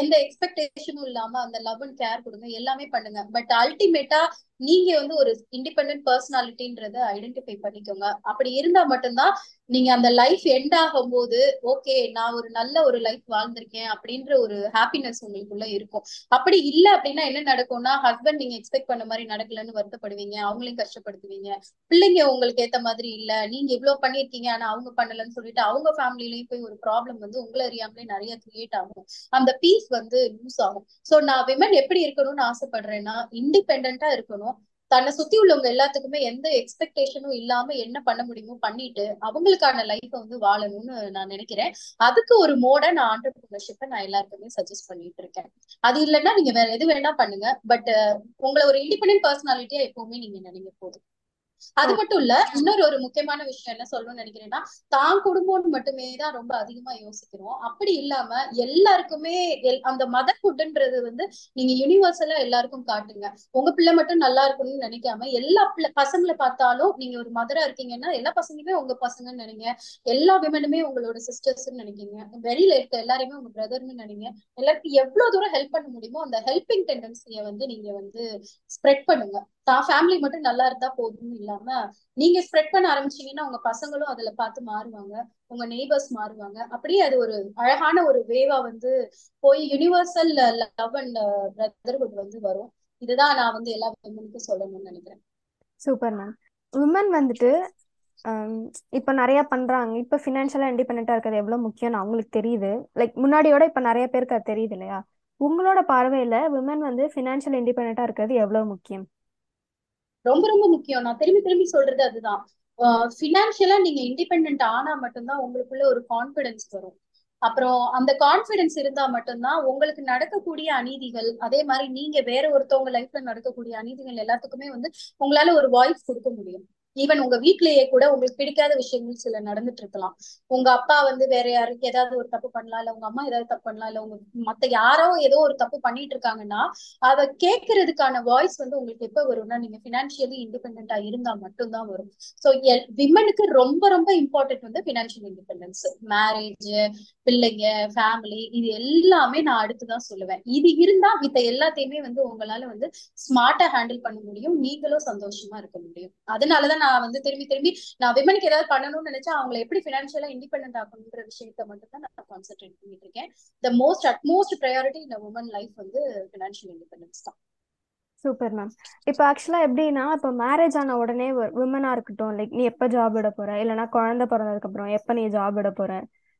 எந்த எக்ஸ்பெக்டேஷனும் இல்லாம அந்த லவ் அண்ட் கேர் கொடுங்க எல்லாமே பண்ணுங்க. பட் அல்டிமேட்டா நீங்க வந்து ஒரு இண்டிபெண்டன்ட் பர்சனாலிட்டின்றத ஐடென்டிஃபை பண்ணிக்கோங்க. அப்படி இருந்தா மட்டும்தான் நீங்க அந்த லைஃப் எண்ட் ஆகும் போது ஓகே நான் ஒரு நல்ல ஒரு லைஃப் வாழ்ந்திருக்கேன் அப்படின்ற ஒரு ஹாப்பினஸ் உங்களுக்குள்ள இருக்கும். அப்படி இல்ல அப்படின்னா என்ன நடக்கும்னா ஹஸ்பண்ட் நீங்க எக்ஸ்பெக்ட் பண்ண மாதிரி நடக்கலன்னு வருத்தப்படுவீங்க அவங்களையும் கஷ்டப்படுத்துவீங்க. பிள்ளைங்க உங்களுக்கு ஏத்த மாதிரி இல்ல நீங்க இவ்வளவு பண்ணிருக்கீங்க ஆனா அவங்க பண்ணலன்னு சொல்லிட்டு அவங்க ஃபேமிலிலயும் போய் ஒரு ப்ராப்ளம் வந்து உங்களை அறியாமலே நிறைய கிரியேட் ஆகும். அந்த பீஸ் வந்து லூஸ் ஆகும். சோ நான் விமன் எப்படி இருக்கணும்னு ஆசைப்படுறேன்னா இண்டிபெண்டா இருக்கணும். தன்னை சுத்தி உள்ளவங்க எல்லாத்துக்குமே எந்த எக்ஸ்பெக்டேஷனும் இல்லாம என்ன பண்ண முடியுமோ பண்ணிட்டு அவங்களுக்கான லைஃப வந்து வாழணும்னு நான் நினைக்கிறேன். அதுக்கு ஒரு மோட நான் ஆண்டர்பிரினர்ஷிப்பை நான் எல்லாருக்குமே சஜஸ்ட் பண்ணிட்டு இருக்கேன். அது இல்லைன்னா நீங்க வேற எது வேணா பண்ணுங்க. பட் உங்களை ஒரு இண்டிபெண்டன்ட் பர்சனாலிட்டியா எப்பவுமே நீங்க நினைங்க போதும். அது மட்டும் இல்ல இன்னொரு ஒரு முக்கியமான விஷயம் என்ன சொல்லணும்னு நினைக்கிறேன்னா தான் குடும்பம்னு மட்டுமே தான் ரொம்ப அதிகமா யோசிக்கிறோம். அப்படி இல்லாம எல்லாருக்குமே அந்த மதர்ஹுட்ன்றது வந்து நீங்க யூனிவர்சலா எல்லாருக்கும் காட்டுங்க. உங்க பிள்ளை மட்டும் நல்லா இருக்கணும்னு நினைக்காம எல்லா பிள்ளை பசங்களை பார்த்தாலும் நீங்க ஒரு மதரா இருக்கீங்கன்னா எல்லா பசங்களுமே உங்க பசங்கன்னு நினைங்க. எல்லா விமனுமே உங்களோட சிஸ்டர்ஸ்ன்னு நினைக்கீங்க. வெளியில இருக்க எல்லாருமே உங்க பிரதர்னு நினைங்க. எல்லாருக்கும் எவ்வளவு தூரம் ஹெல்ப் பண்ண முடியுமோ அந்த ஹெல்பிங் டெண்டன்சியை வந்து நீங்க வந்து ஸ்ப்ரெட் பண்ணுங்க. தான் ஃபேமிலி மட்டும் நல்லா இருந்தா போதும்னு இல்லாம நீங்க ஸ்ப்ரெட் பண்ண ஆரம்பிச்சீங்கன்னா உங்க பசங்களும் அதுல பார்த்து மாறுவாங்க. உங்க நெய்பர்ஸ் மாறுவாங்க. அப்படியே அது ஒரு அழகான ஒரு வேவா வந்து போய் யூனிவர்சல் லவ் அண்ட் பிரதர்ஹுட் வந்து வரும். இதுதான் நான் வந்து எல்லா விமனுக்கும் சொல்லணும்னு நினைக்கிறேன். சூப்பர் மேம் விமன் வந்துட்டு இப்போ நிறைய பண்றாங்க. இப்போ ஃபினான்ஷியலாக இண்டிபெண்டா இருக்கிறது எவ்வளோ முக்கியம்னு அவங்களுக்கு தெரியுது. லைக் முன்னாடியோட இப்போ நிறைய பேருக்கு அது தெரியுது இல்லையா? உங்களோட பார்வையில விமன் வந்து ஃபினான்ஷியல் இண்டிபெண்டா இருக்கிறது எவ்வளவு முக்கியம்? ரொம்ப ரொம்ப முக்கியம். நான் திரும்பி திரும்பி சொல்றது அதுதான். ஃபினான்ஷியலா நீங்க இண்டிபெண்ட் ஆனா மட்டும்தான் உங்களுக்குள்ள ஒரு கான்பிடன்ஸ் வரும். அப்புறம் அந்த கான்பிடன்ஸ் இருந்தா மட்டும்தான் உங்களுக்கு நடக்கக்கூடிய அநீதிகள் அதே மாதிரி நீங்க வேற ஒருத்தவங்க லைஃப்ல நடக்கக்கூடிய அநீதிகள் எல்லாத்துக்குமே வந்து உங்களால ஒரு வாய்ஸ் கொடுக்க முடியும். ஈவன் உங்க வீட்லயே கூட உங்களுக்கு பிடிக்காத விஷயங்கள் சில நடந்துட்டு இருக்கலாம் உங்க அப்பா வந்து வேற யாருக்கு ஏதாவது ஒரு தப்பு பண்ணலாம் இல்ல உங்க அம்மா ஏதாவது தப்பு பண்ணலாம் இல்ல உங்க மத்த யாரோ ஏதோ ஒரு தப்பு பண்ணிட்டு இருக்காங்கன்னா அதை கேட்கறதுக்கான வாய்ஸ் வந்து உங்களுக்கு எப்ப வரும்னா நீங்க பினான்சியலி இண்டிபெண்டா இருந்தா மட்டும்தான் வரும். சோ விமனுக்கு ரொம்ப ரொம்ப இம்பார்ட்டன்ட் வந்து பினான்சியல் இண்டிபெண்டன்ஸ் மேரேஜ் பிள்ளைங்க ஃபேமிலி இது எல்லாமே நான் அடுத்துதான் சொல்லுவேன். இது இருந்தா இத எல்லாத்தையுமே வந்து உங்களால வந்து ஸ்மார்ட்டா ஹேண்டில் பண்ண முடியும். நீங்களும் சந்தோஷமா இருக்க முடியும். அதனாலதான் நான் வந்து திரும்பி திரும்பி நான் விமனுக்கு ஏதாவது பண்ணணும்னு நினைச்சா அவங்களை எப்படி பினான்சியலா இண்டிபெண்ட் ஆகணும்ன்ற விஷயத்த மட்டும் தான் நான் கான்சென்ட்ரேட் பண்ணிட்டு இருக்கேன். த மோஸ்ட் அட்மோஸ்ட் ப்ரையாரிட்டி இந்த உமன் லைஃப் வந்து பினான்சியல் இண்டிபெண்டன்ஸ் தான். சூப்பர் மேம் இப்போ ஆக்சுவலாக எப்படின்னா இப்போ மேரேஜ் ஆன உடனே விமனாக இருக்கட்டும் லைக் நீ எப்போ ஜாப் விட போகிற இல்லைனா குழந்த பிறந்ததுக்கப்புறம் எப்போ நீ ஜாப் விட போகிற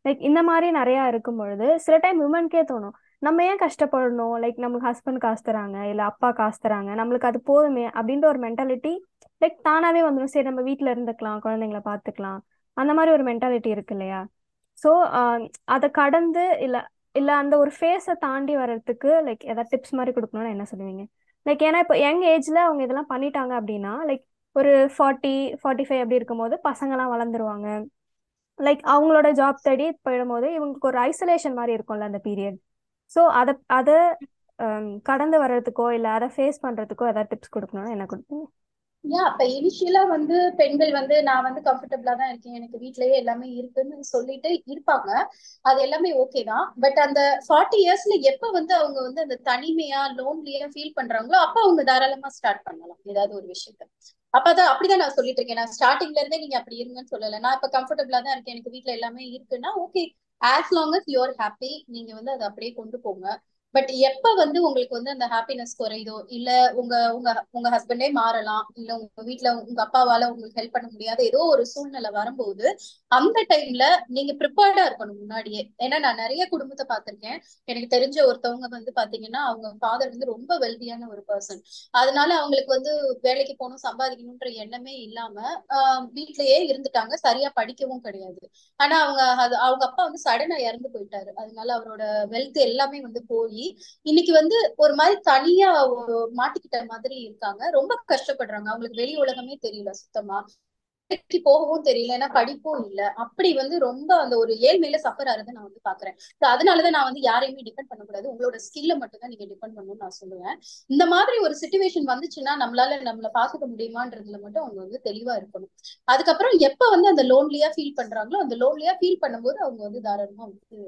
லைக் இந்த மாதிரி நிறையா இருக்கும் பொழுது சில டைம் விமனுக்கே தோணும். நம்ம ஏன் கஷ்டப்படணும்? லைக் நமக்கு ஹஸ்பண்ட் காசு தராங்க இல்லை அப்பா காசு தராங்க நம்மளுக்கு அது போதுமே அப்படின்ற ஒரு மென்டாலிட்டி லைக் தானாகவே வந்துடும் சரி நம்ம வீட்டில் இருந்துக்கலாம் குழந்தைங்கள பார்த்துக்கலாம். அந்த மாதிரி ஒரு மென்டாலிட்டி இருக்கு இல்லையா? ஸோ அதை கடந்து இல்லை இல்லை அந்த ஒரு ஃபேஸை தாண்டி வர்றதுக்கு லைக் ஏதாவது டிப்ஸ் மாதிரி கொடுக்கணும்னு என்ன சொல்லுவீங்க? லைக் ஏன்னா இப்போ யங் ஏஜ்ல அவங்க இதெல்லாம் பண்ணிட்டாங்க அப்படின்னா லைக் ஒரு ஃபார்ட்டி ஃபார்ட்டி ஃபைவ் அப்படி இருக்கும்போது பசங்கெல்லாம் வளர்ந்துருவாங்க. லைக் அவங்களோட ஜாப் தேடி போயிடும் போது இவங்களுக்கு ஒரு ஐசோலேஷன் மாதிரி இருக்கும்ல அந்த பீரியட் ஸோ அதை அதை கடந்து வர்றதுக்கோ இல்லை அதை ஃபேஸ் பண்றதுக்கோ ஏதாவது டிப்ஸ் கொடுக்கணும்னு என்ன கொடுப்பீங்க? யா அப்ப இனிஷியலா வந்து பெண்கள் வந்து நான் வந்து கம்ஃபர்டபுளா தான் இருக்கேன். எனக்கு வீட்லயே எல்லாமே இருக்குன்னு சொல்லிட்டு இருப்பாங்க. அது எல்லாமே ஓகே தான். பட் அந்த ஃபார்ட்டி இயர்ஸ்ல எப்ப வந்து அவங்க வந்து அந்த தனிமையா லோன்லியா ஃபீல் பண்றாங்களோ அப்ப அவங்க தாராளமா ஸ்டார்ட் பண்ணலாம். ஏதாவது ஒரு விஷயத்த. அப்பதான் அப்படிதான் நான் சொல்லிட்டு இருக்கேன். நான் ஸ்டார்டிங்ல இருந்தே நீங்க அப்படி இருங்கன்னு சொல்லல. நான் இப்ப கம்ஃபர்டபுளா தான் இருக்கேன். எனக்கு வீட்ல எல்லாமே இருக்குன்னா okay as long as you're happy நீங்க வந்து அதை அப்படியே கொண்டு போங்க. பட் எப்ப வந்து உங்களுக்கு வந்து அந்த ஹாப்பினஸ் குறையுதோ இல்ல உங்க உங்க உங்க ஹஸ்பண்டே மாறலாம் இல்ல உங்க வீட்டுல உங்க அப்பாவால உங்களுக்கு ஹெல்ப் பண்ண முடியாது ஏதோ ஒரு சூழ்நிலை வரும்போது அந்த டைம்ல நீங்க ப்ரிப்பேர்டா இருக்கணும் முன்னாடியே. ஏன்னா நான் நிறைய குடும்பத்தை பார்த்திருக்கேன். எனக்கு தெரிஞ்ச ஒருத்தவங்க வந்து பாத்தீங்கன்னா அவங்க ஃபாதர் வந்து ரொம்ப வெல்தியான ஒரு பர்சன் அதனால அவங்களுக்கு வந்து வேலைக்கு போகணும் சம்பாதிக்கணும்ன்ற எண்ணமே இல்லாம வீட்லயே இருந்துட்டாங்க. சரியா படிக்கவும் கிடையாது. ஆனா அவங்க அது அவங்க அப்பா வந்து சடனா இறந்து போயிட்டாரு. அதனால அவரோட வெல்த் எல்லாமே வந்து போய் இன்னைக்கு வந்து ஒரு மாதிரி தனியா மாட்டிக்கிட்ட மாதிரி இருக்காங்க. ரொம்ப கஷ்டப்படுறாங்க. அவங்களுக்கு வெளி உலகமே தெரியல சுத்தமா. வேலைக்கு போகவும் தெரியல. ஏன்னா படிப்பும் இல்ல. அப்படி வந்து ரொம்ப அந்த ஒரு ஏழ்மையில சஃபர் ஆறதை நான் வந்து பாக்குறேன். So அதனாலதான் நான் வந்து யாரையுமே டிபெண்ட் பண்ணக்கூடாது. உங்களோட ஸ்கில்ல மட்டும் தான் நீங்க டிபெண்ட் பண்ணணும்னு நான் சொல்லுவேன். இந்த மாதிரி ஒரு சுச்சுவேஷன் வந்துச்சுன்னா நம்மளால நம்மள பாத்துக்க முடியுமான்றதுல மட்டும் அவங்க வந்து தெளிவா இருக்கணும். அதுக்கப்புறம் எப்ப வந்து அந்த லோன்லியா ஃபீல் பண்றாங்களோ அந்த லோன்லியா ஃபீல் பண்ணும்போது அவங்க வந்து தாராளமா வந்து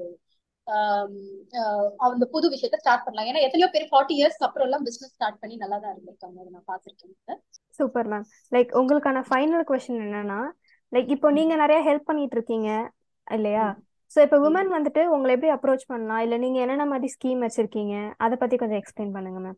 அந்த புது விஷயத்த ஸ்டார்ட் பண்ணலாம். ஏன்னா எத்தனையோ பேர் ஃபார்ட்டி இயர்ஸ்க்கு அப்புறம் எல்லாம் பிசினஸ் ஸ்டார்ட் பண்ணி நல்லா தான் இருந்திருக்காங்க. அதை நான் பாத்திருக்கேன் சூப்பர் மேம் லைக் உங்களுக்கான ஃபைனல் கொஸ்டின் என்னன்னா லைக் இப்போ நீங்க நிறைய ஹெல்ப் பண்ணிட்டு இருக்கீங்க இல்லையா ஸோ இப்போ உமன் வந்துட்டு உங்களை எப்படி அப்ரோச் பண்ணலாம்? இல்லை நீங்க என்னென்ன மாதிரி ஸ்கீம் வச்சிருக்கீங்க? அதை பத்தி கொஞ்சம் எக்ஸ்பிளைன் பண்ணுங்க மேம்.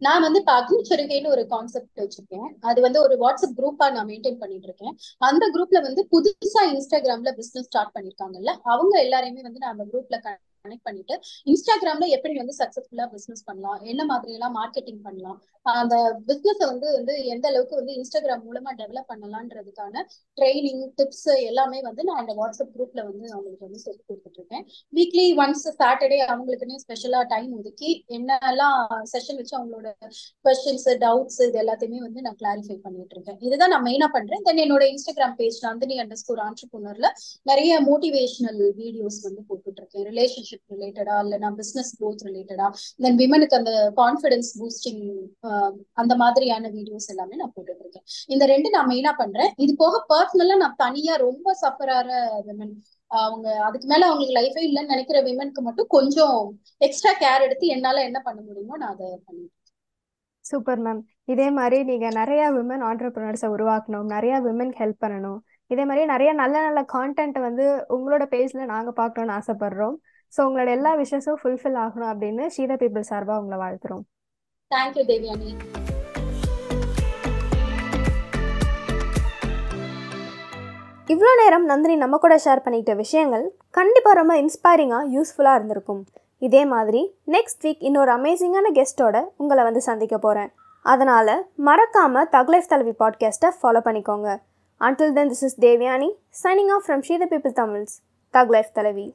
நான் வந்து இப்ப அக்னிச்சருகைன்னு ஒரு கான்செப்ட் வச்சிருக்கேன். அது வந்து ஒரு வாட்ஸ்அப் குரூப்பா நான் மெயின்டைன் பண்ணிட்டு இருக்கேன் அந்த குரூப்ல வந்து புதுசா இன்ஸ்டாகிராம்ல பிசினஸ் ஸ்டார்ட் பண்ணிருக்காங்கல்ல அவங்க எல்லாரையுமே வந்து நான் அந்த குரூப்ல கனெக்ட் பண்ணிட்டு இன்ஸ்டாகிராம்ல எப்படி வந்து சக்சஸ்ஃபுல்லா பிசினஸ் பண்ணலாம் என்ன மாதிரி எல்லாம் மார்க்கெட்டிங் பண்ணலாம் அந்த பிசினஸ் வந்து வந்து எந்த அளவுக்கு வந்து இன்ஸ்டாகிராம் மூலமா டெவலப் பண்ணலான்றதுக்கான ட்ரைனிங் டிப்ஸ் எல்லாமே வந்து நான் அந்த வாட்ஸ்அப் குரூப்ல வந்து அவங்களுக்கு வந்து சொல்லி கொடுத்துட்டு இருக்கேன் வீக்லி ஒன்ஸ் சாட்டர்டே அவங்களுக்குன்னு ஸ்பெஷலா டைம் ஒதுக்கி என்னெல்லாம் செஷன் வச்சு அவங்களோட கொஸ்டின்ஸ் டவுட்ஸ் இது எல்லாத்தையுமே வந்து நான் கிளாரிஃபை பண்ணிட்டு இருக்கேன் இதுதான் நான் மெயினா பண்றேன். தென் என்னோட Instagram page Nandini under score ஆண்டர்பிரினர்ல நிறைய மோட்டிவேஷனல் வீடியோஸ் வந்து போட்டுட்டு இருக்கேன் ரிலேஷன்ஷிப் ரிலேட்டடா இல்லைன்னா பிசினஸ் க்ரோத் ரிலேட்டடா தென் விமனுக்கு அந்த கான்ஃபிடன்ஸ் பூஸ்டிங் அந்த மாதிரியான வீடியோஸ் எல்லாமே நான் போட்டுட்டு இருக்கேன் இந்த ரெண்டு நான் மெயினா பண்றேன். இது போக பர்சனலா நான் தனியா ரொம்ப சஃபர் ஆற விமன் அவங்க அதுக்கு மேல அவங்களுக்கு லைஃபே இல்லைன்னு நினைக்கிற விமனுக்கு மட்டும் கொஞ்சம் எக்ஸ்ட்ரா கேர் எடுத்து என்னால என்ன பண்ண முடியுமோ நான் அதை பண்ணிட்டேன் சூப்பர் மேம் இதே மாதிரி நீங்க நிறைய விமன் ஆண்டர்பிரினர்ஸை உருவாக்கணும் நிறைய விமன் ஹெல்ப் பண்ணணும். இதே மாதிரி நிறைய நல்ல நல்ல கான்டென்ட் வந்து உங்களோட பேஜ்ல நாங்க பார்க்கணும்னு ஆசைப்படுறோம். ஸோ உங்களோட எல்லா விஷயஸும் ஃபுல்ஃபில் ஆகணும் அப்படின்னு ஷீதா பீப்புள் சார்பா உங்களை வாழ்த்துறோம். தேங்க்யூ தேவியானி இவ்வளோ நேரம் நந்தினி நம்ம கூட ஷேர் பண்ணிக்கிட்ட விஷயங்கள் கண்டிப்பாக ரொம்ப இன்ஸ்பைரிங்காக யூஸ்ஃபுல்லாக இருந்திருக்கும். இதே மாதிரி நெக்ஸ்ட் வீக் இன்னொரு அமேசிங்கான கெஸ்ட்டோட உங்களை வந்து சந்திக்க போகிறேன் அதனால் மறக்காமல் தக்லைஃப் தலைவி பாட்காஸ்ட்டை ஃபாலோ பண்ணிக்கோங்க. Until then this is Devyani signing off from She the People Tamils thug life தலைவி